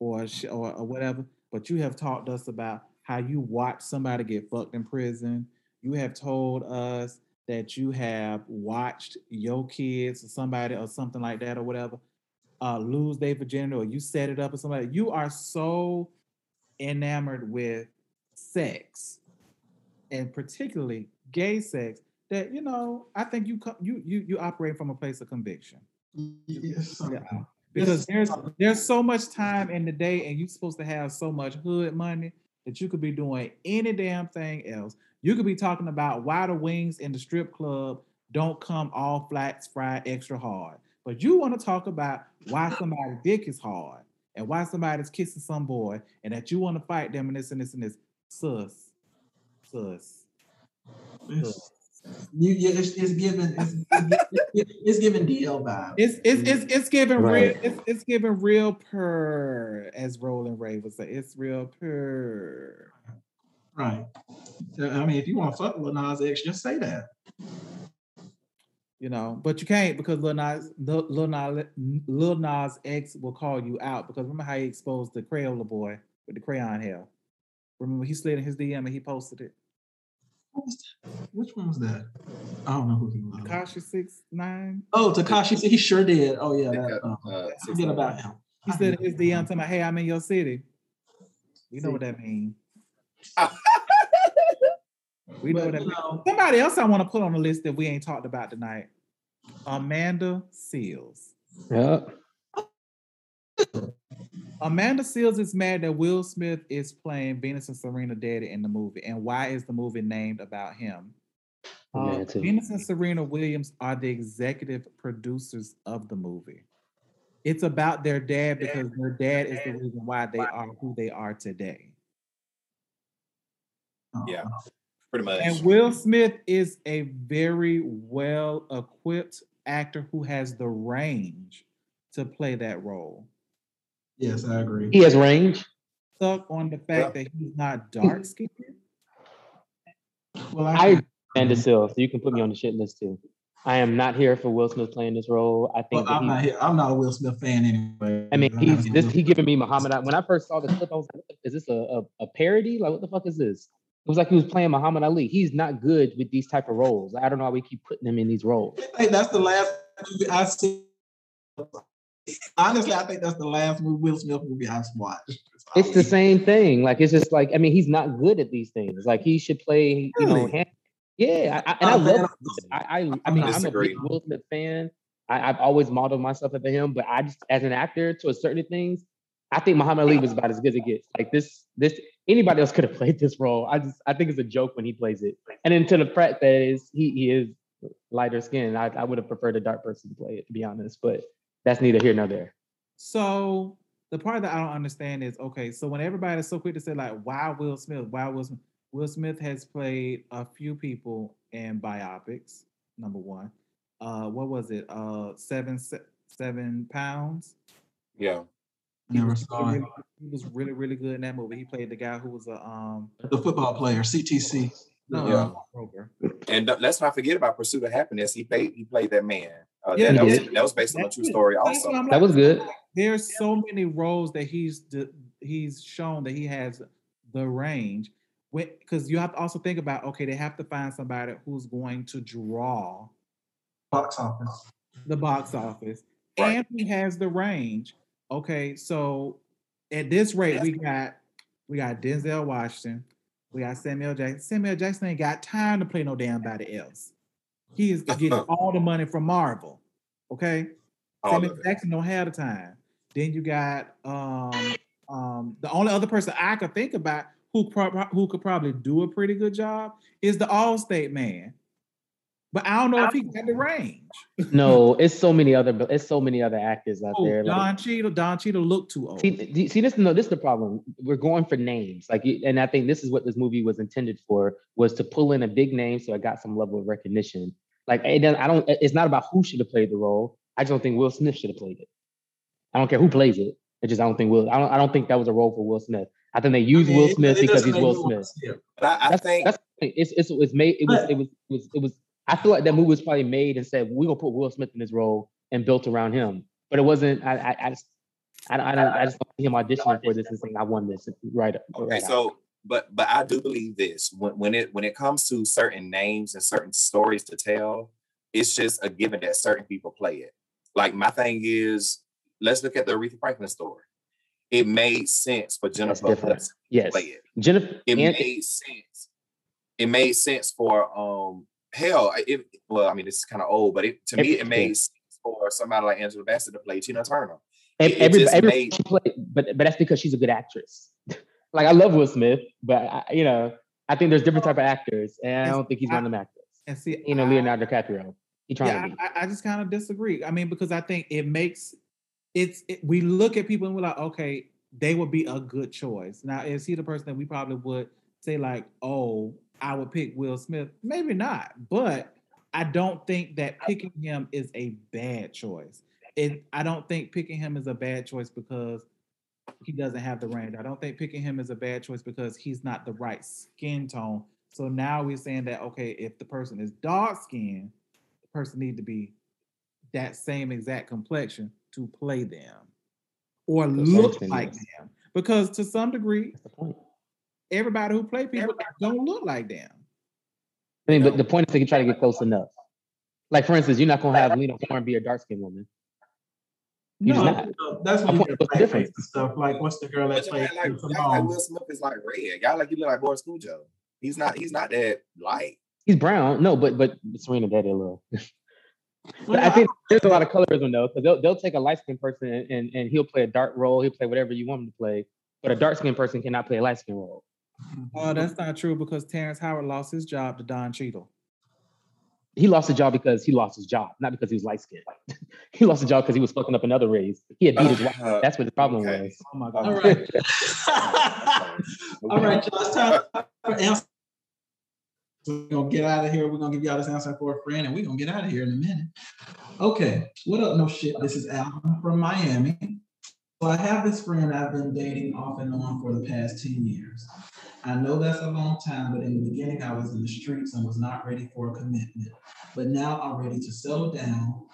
or or, or whatever. But you have talked us about how you watch somebody get fucked in prison. You have told us that you have watched your kids or somebody or something like that or whatever uh, lose their virginity, or you set it up or somebody. You are so enamored with sex, and particularly gay sex, that you know. I think you co- you you you operate from a place of conviction. Yes, Yeah. Because there's there's so much time in the day, and you're supposed to have so much hood money that you could be doing any damn thing else. You could be talking about why the wings in the strip club don't come all flats fried extra hard, but you want to talk about why somebody's dick is hard and why somebody's kissing some boy, and that you want to fight them and this and this and this. Sus, sus, sus. You, you, it's, it's given it's, it's, it's given DL vibe. It's it's it's it's giving Right. real it's it's giving real purr, as Roland Ray would say. It's real purr. right. So, I mean, if you want to fuck with Lil Nas X, just say that. You know, but you can't because Lil Nas Lil, Lil Nas Lil Nas X will call you out because remember how he exposed the Crayola boy with the crayon hair. Remember he slid in his DM and he posted it. What was that? Which one was that? I don't know who he was. Tekashi six nine. Oh, Tekashi, he sure did. Oh yeah, that, Uh, uh, forget about him. He slid in his DM talking about, hey, I'm in your city. You know what that means. We know But, what that you means. know, Somebody else I want to put on the list that we ain't talked about tonight. Amanda Seales. Yeah. Amanda Seales is mad that Will Smith is playing Venus and Serena Daddy in the movie. And why is the movie named about him? Uh. Venus and Serena Williams are the executive producers of the movie. It's about their dad because their dad is the reason why they are who they are today. Yeah. Pretty much. And Will Smith is a very well equipped actor who has the range to play that role. Yes, I agree. He has range. Stuck on the fact that he's not dark skinned. Well, I I, agree, Amanda so you can put me on the shit list too. I am not here for Will Smith playing this role. I think that I'm he, not here. I'm not a Will Smith fan anyway. I mean, he's this. He giving me Muhammad. Ali- When I first saw the clip, I was like, "Is this a, a, a parody? Like, what the fuck is this?" It was like he was playing Muhammad Ali. He's not good with these type of roles. I don't know why we keep putting him in these roles. I think that's the last movie I see. Honestly, I think that's the last movie Will Smith movie I've watched. It's the same thing. Like, it's just like, I mean, he's not good at these things. Like, he should play. You know, hand, yeah. I, I, and oh, I Oh, man, love. I, I, I mean, I'm a big Will Smith fan. I, I've always modeled myself after him, but I just, as an actor, to a certain things, I think Muhammad Ali was about as good as it gets. Like this, this anybody else could have played this role. I just, I think it's a joke when he plays it. And then to the fact that is he, he is lighter skinned, I, I would have preferred a dark person to play it, to be honest. But that's neither here nor there. So the part that I don't understand is okay. So when everybody is so quick to say like, "Why Will Smith? Why Will Smith?" Will Smith has played a few people in biopics. Number one, uh, what was it? Uh, seven se- seven pounds. Yeah. He Never was, saw really, he was really really good in that movie. He played the guy who was a um. The football player, CTE. No, Yeah. Kroger. And let's not forget about Pursuit of Happiness. He played he played that man. Uh, Yeah, that, that was that was based on a true it. story That's also. I'm That was good. there's so many roles that he's d- he's shown that he has the range because you have to also think about okay they have to find somebody who's going to draw Box office. the box office Right. and he has the range okay so at this rate we got we got denzel washington we got samuel jackson samuel jackson ain't got time to play no damn body else he is getting all the money from marvel okay All Samuel. Jackson don't have the time. Then you got um um the only other person I could think about who pro- who could probably do a pretty good job is the Allstate man. But I don't know if he got the range. No, it's so many other, it's so many other actors out Oh, there. like- Don Cheadle, Don Cheadle looked too old. See, th- see, this no, this is the problem. We're going for names, like, and I think this is what this movie was intended for, was to pull in a big name so it got some level of recognition. Like, it doesn't, I don't. It's not about who should have played the role. I just don't think Will Smith should have played it. I don't care who plays it. It just I don't think Will. I don't. I don't think that was a role for Will Smith. I think they used I mean, Will Smith it because he's Will Smith. But I, I That's, think that's the thing. it's it's it was made. It was it was it was it was. I feel like that movie was probably made and said we're gonna put Will Smith in this role and built around him. But it wasn't. I I, I just I, don't- I don't I just don't see him auditioning for this and saying I won this right. Okay, right out. so but but I do believe this when when it when it comes to certain names and certain stories to tell, it's just a given that certain people play it. Like my thing is, let's look at the Aretha Franklin story. It made sense for Jennifer different. Hudson to Yes, play it. Jennifer. It made sense. It made sense for um hell. It well, I mean it's kind of old, but it to me it Every- made sense for somebody like Angela Bassett to play Tina Turner. It- it every, just every made- played, but but that's because she's a good actress. like I love Will Smith, but I, you know I think there's different type of actors, and I don't think he's I- one of them actors. and see, You know, I- Leonardo DiCaprio. He trying yeah, to be. I, I just kind of disagree. I mean, because I think it makes it's it, we look at people and we're like, okay, they would be a good choice. Now, is he the person that we probably would say like, oh, I would pick Will Smith? Maybe not, but I don't think that picking him is a bad choice. It, I don't think picking him is a bad choice because he doesn't have the range. I don't think picking him is a bad choice because he's not the right skin tone. So now we're saying that okay, if the person is dark skinned, the person need to be that same exact complexion to play them or look like them. Because to some degree, That's the point. Everybody who play people don't look like them. I mean, know? but the point is they can try to get close enough. Like for instance, you're not gonna have Lena Horne be a dark skinned woman. You just No, not. no, that's My when you point get was blackface different. stuff. Like what's the girl that But y'all played like, like Will Smith is like red. Y'all like you look like Boris Kodjoe. He's not. He's not that light. He's brown. No, but but Serena Daddy a little. Well, I think there's a lot of colorism though, because they'll, they'll take a light skinned person and, and, and he'll play a dark role. He'll play whatever you want him to play. But a dark skinned person cannot play a light skinned role. Oh, that's not true because Terrence Howard lost his job to Don Cheadle. He lost his job because he lost his job, not because he was light skinned. he lost his job because he was fucking up another race. He had beat his wife. Uh, That's what the problem okay. was. Oh my All god. right. All right, y'all. It's time for answer. We're gonna get out of here. We're gonna give y'all this answer for a friend, and we're gonna get out of here in a minute. Okay. What up? No shit. This is Al from Miami. I have this friend I've been dating off and on for the past 10 years. I know that's a long time, but in the beginning, I was in the streets and was not ready for a commitment. But now I'm ready to settle down.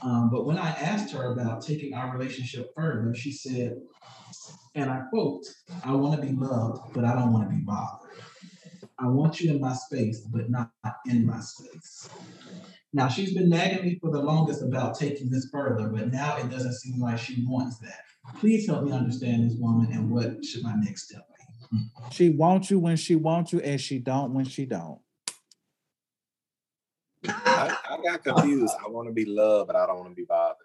Um, but when I asked her about taking our relationship further, she said, and I quote, I want to be loved, but I don't want to be bothered. I want you in my space, but not in my space. Now, she's been nagging me for the longest about taking this further, but now it doesn't seem like she wants that. Please help me understand this woman and what should my next step be? She wants you when she wants you, and she don't when she don't. I, I got confused. I want to be loved, but I don't want to be bothered.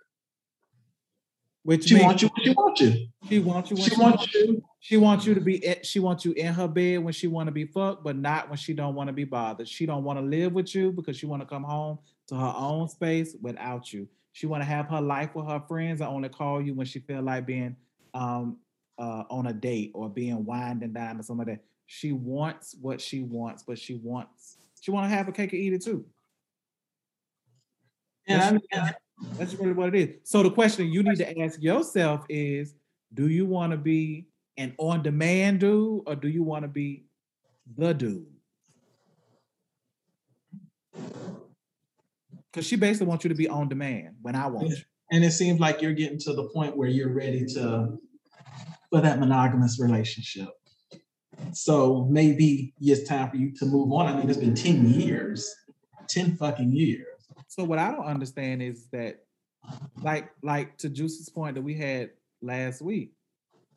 Which She means wants you when she wants you. she wants you when She wants you. She wants you to be. in- She wants you in her bed when she want to be fucked, but not when she don't want to be bothered. She don't want to live with you because she want to come home to her own space without you. She want to have her life with her friends and only call you when she feel like being um uh on a date or being wined and dined or something like that. She wants what she wants, but she wants she want to have a cake and eat it too. And I, and That's really what it is. So the question you need to ask yourself is: Do you want to be an on-demand dude, or do you want to be the dude? Because she basically wants you to be on demand when I want you. and it seems like you're getting to the point where you're ready to for that monogamous relationship. So maybe it's time for you to move on. I mean, it's been 10 years. 10 fucking years. So what I don't understand is that, like, like to Juice's point that we had last week.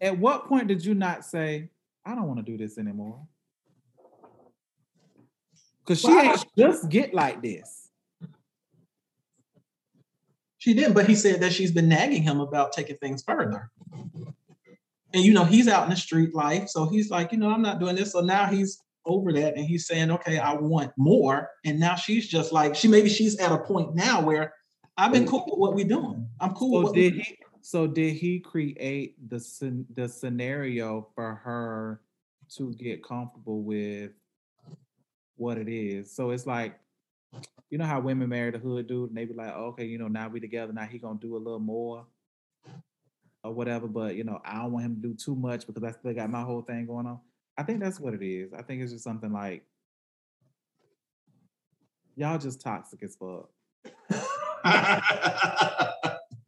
At what point did you not say, "I don't want to do this anymore"? Because she Well, I- ain't just get like this. She didn't, but he said that she's been nagging him about taking things further. And you know, he's out in the street life. So he's like, you know, I'm not doing this. So now he's over that and he's saying, okay, I want more. And now she's just like, she maybe she's at a point now where I've been cool with what we're doing. I'm cool with So what we did he? So did he create the the scenario for her to get comfortable with what it is? So it's like, you know how women marry the hood dude, and they be like, okay, you know, now we together, now he gonna do a little more or whatever. But you know, I don't want him to do too much because I still got my whole thing going on. I think that's what it is. I think it's just something like y'all just toxic as fuck.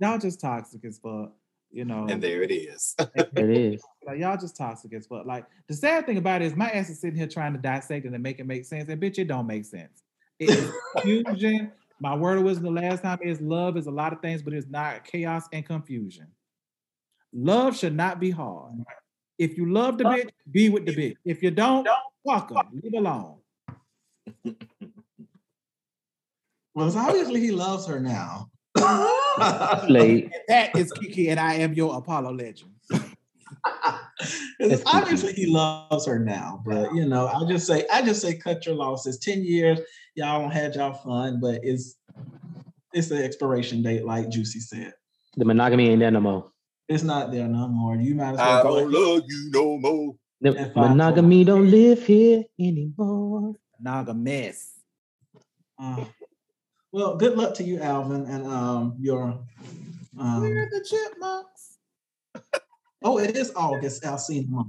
Y'all just toxic as fuck. You know, And there it is. It is. like y'all just toxic as fuck. Like the sad thing about it is my ass is sitting here trying to dissect it and make it make sense. And bitch, it don't make sense. It is confusion. My word of wisdom the last time is love is a lot of things, but it's not chaos and confusion. Love should not be hard. If you love the bitch, be with the bitch. If you don't, fuck her. Leave alone. well, it's obviously he loves her now. Late. That is Kiki, and I am your Apollo legend. It's obviously he loves her now, but you know, I just say, I just say, cut your losses. Ten years, y'all don't had y'all fun, but it's it's the expiration date, like Juicy said. The monogamy ain't there no more. It's not there no more. You might as I well go. don't love you no more. The monogamy don't live here anymore. Naga mess. Uh, well, good luck to you, Alvin, and um your. Um, We're the chipmunks. oh, it is August Alcina month.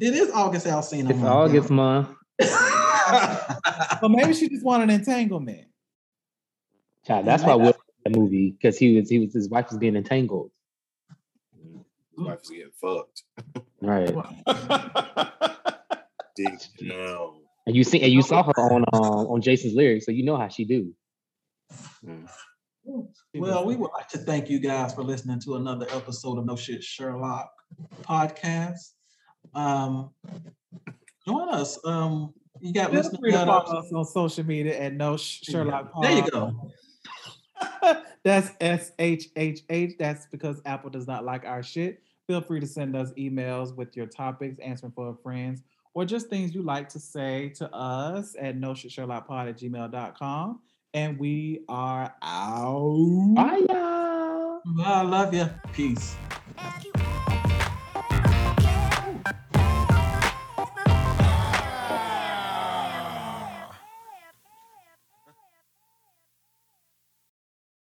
It is August Alcina It's month. August month. Month. So maybe she just wanted an entanglement. Child, that's why Will that movie because he was he was his wife was being entangled. His wife was getting fucked. Right. Deep down. And you see and you saw her on um, on Jason's lyrics, so you know how she do. Mm. Well, we would like to thank you guys for listening to another episode of No Shit Sherlock podcast. Um, join us. Um, you got Feel listening free to follow us on social media at no Sh- Sherlock. There you go. That's S H H H. That's because Apple does not like our shit. Feel free to send us emails with your topics, answering for friends, or just things you like to say to us at no shit Sherlock Pod at gmail.com. And we are out. Bye y'all. I love you. Peace. Ask you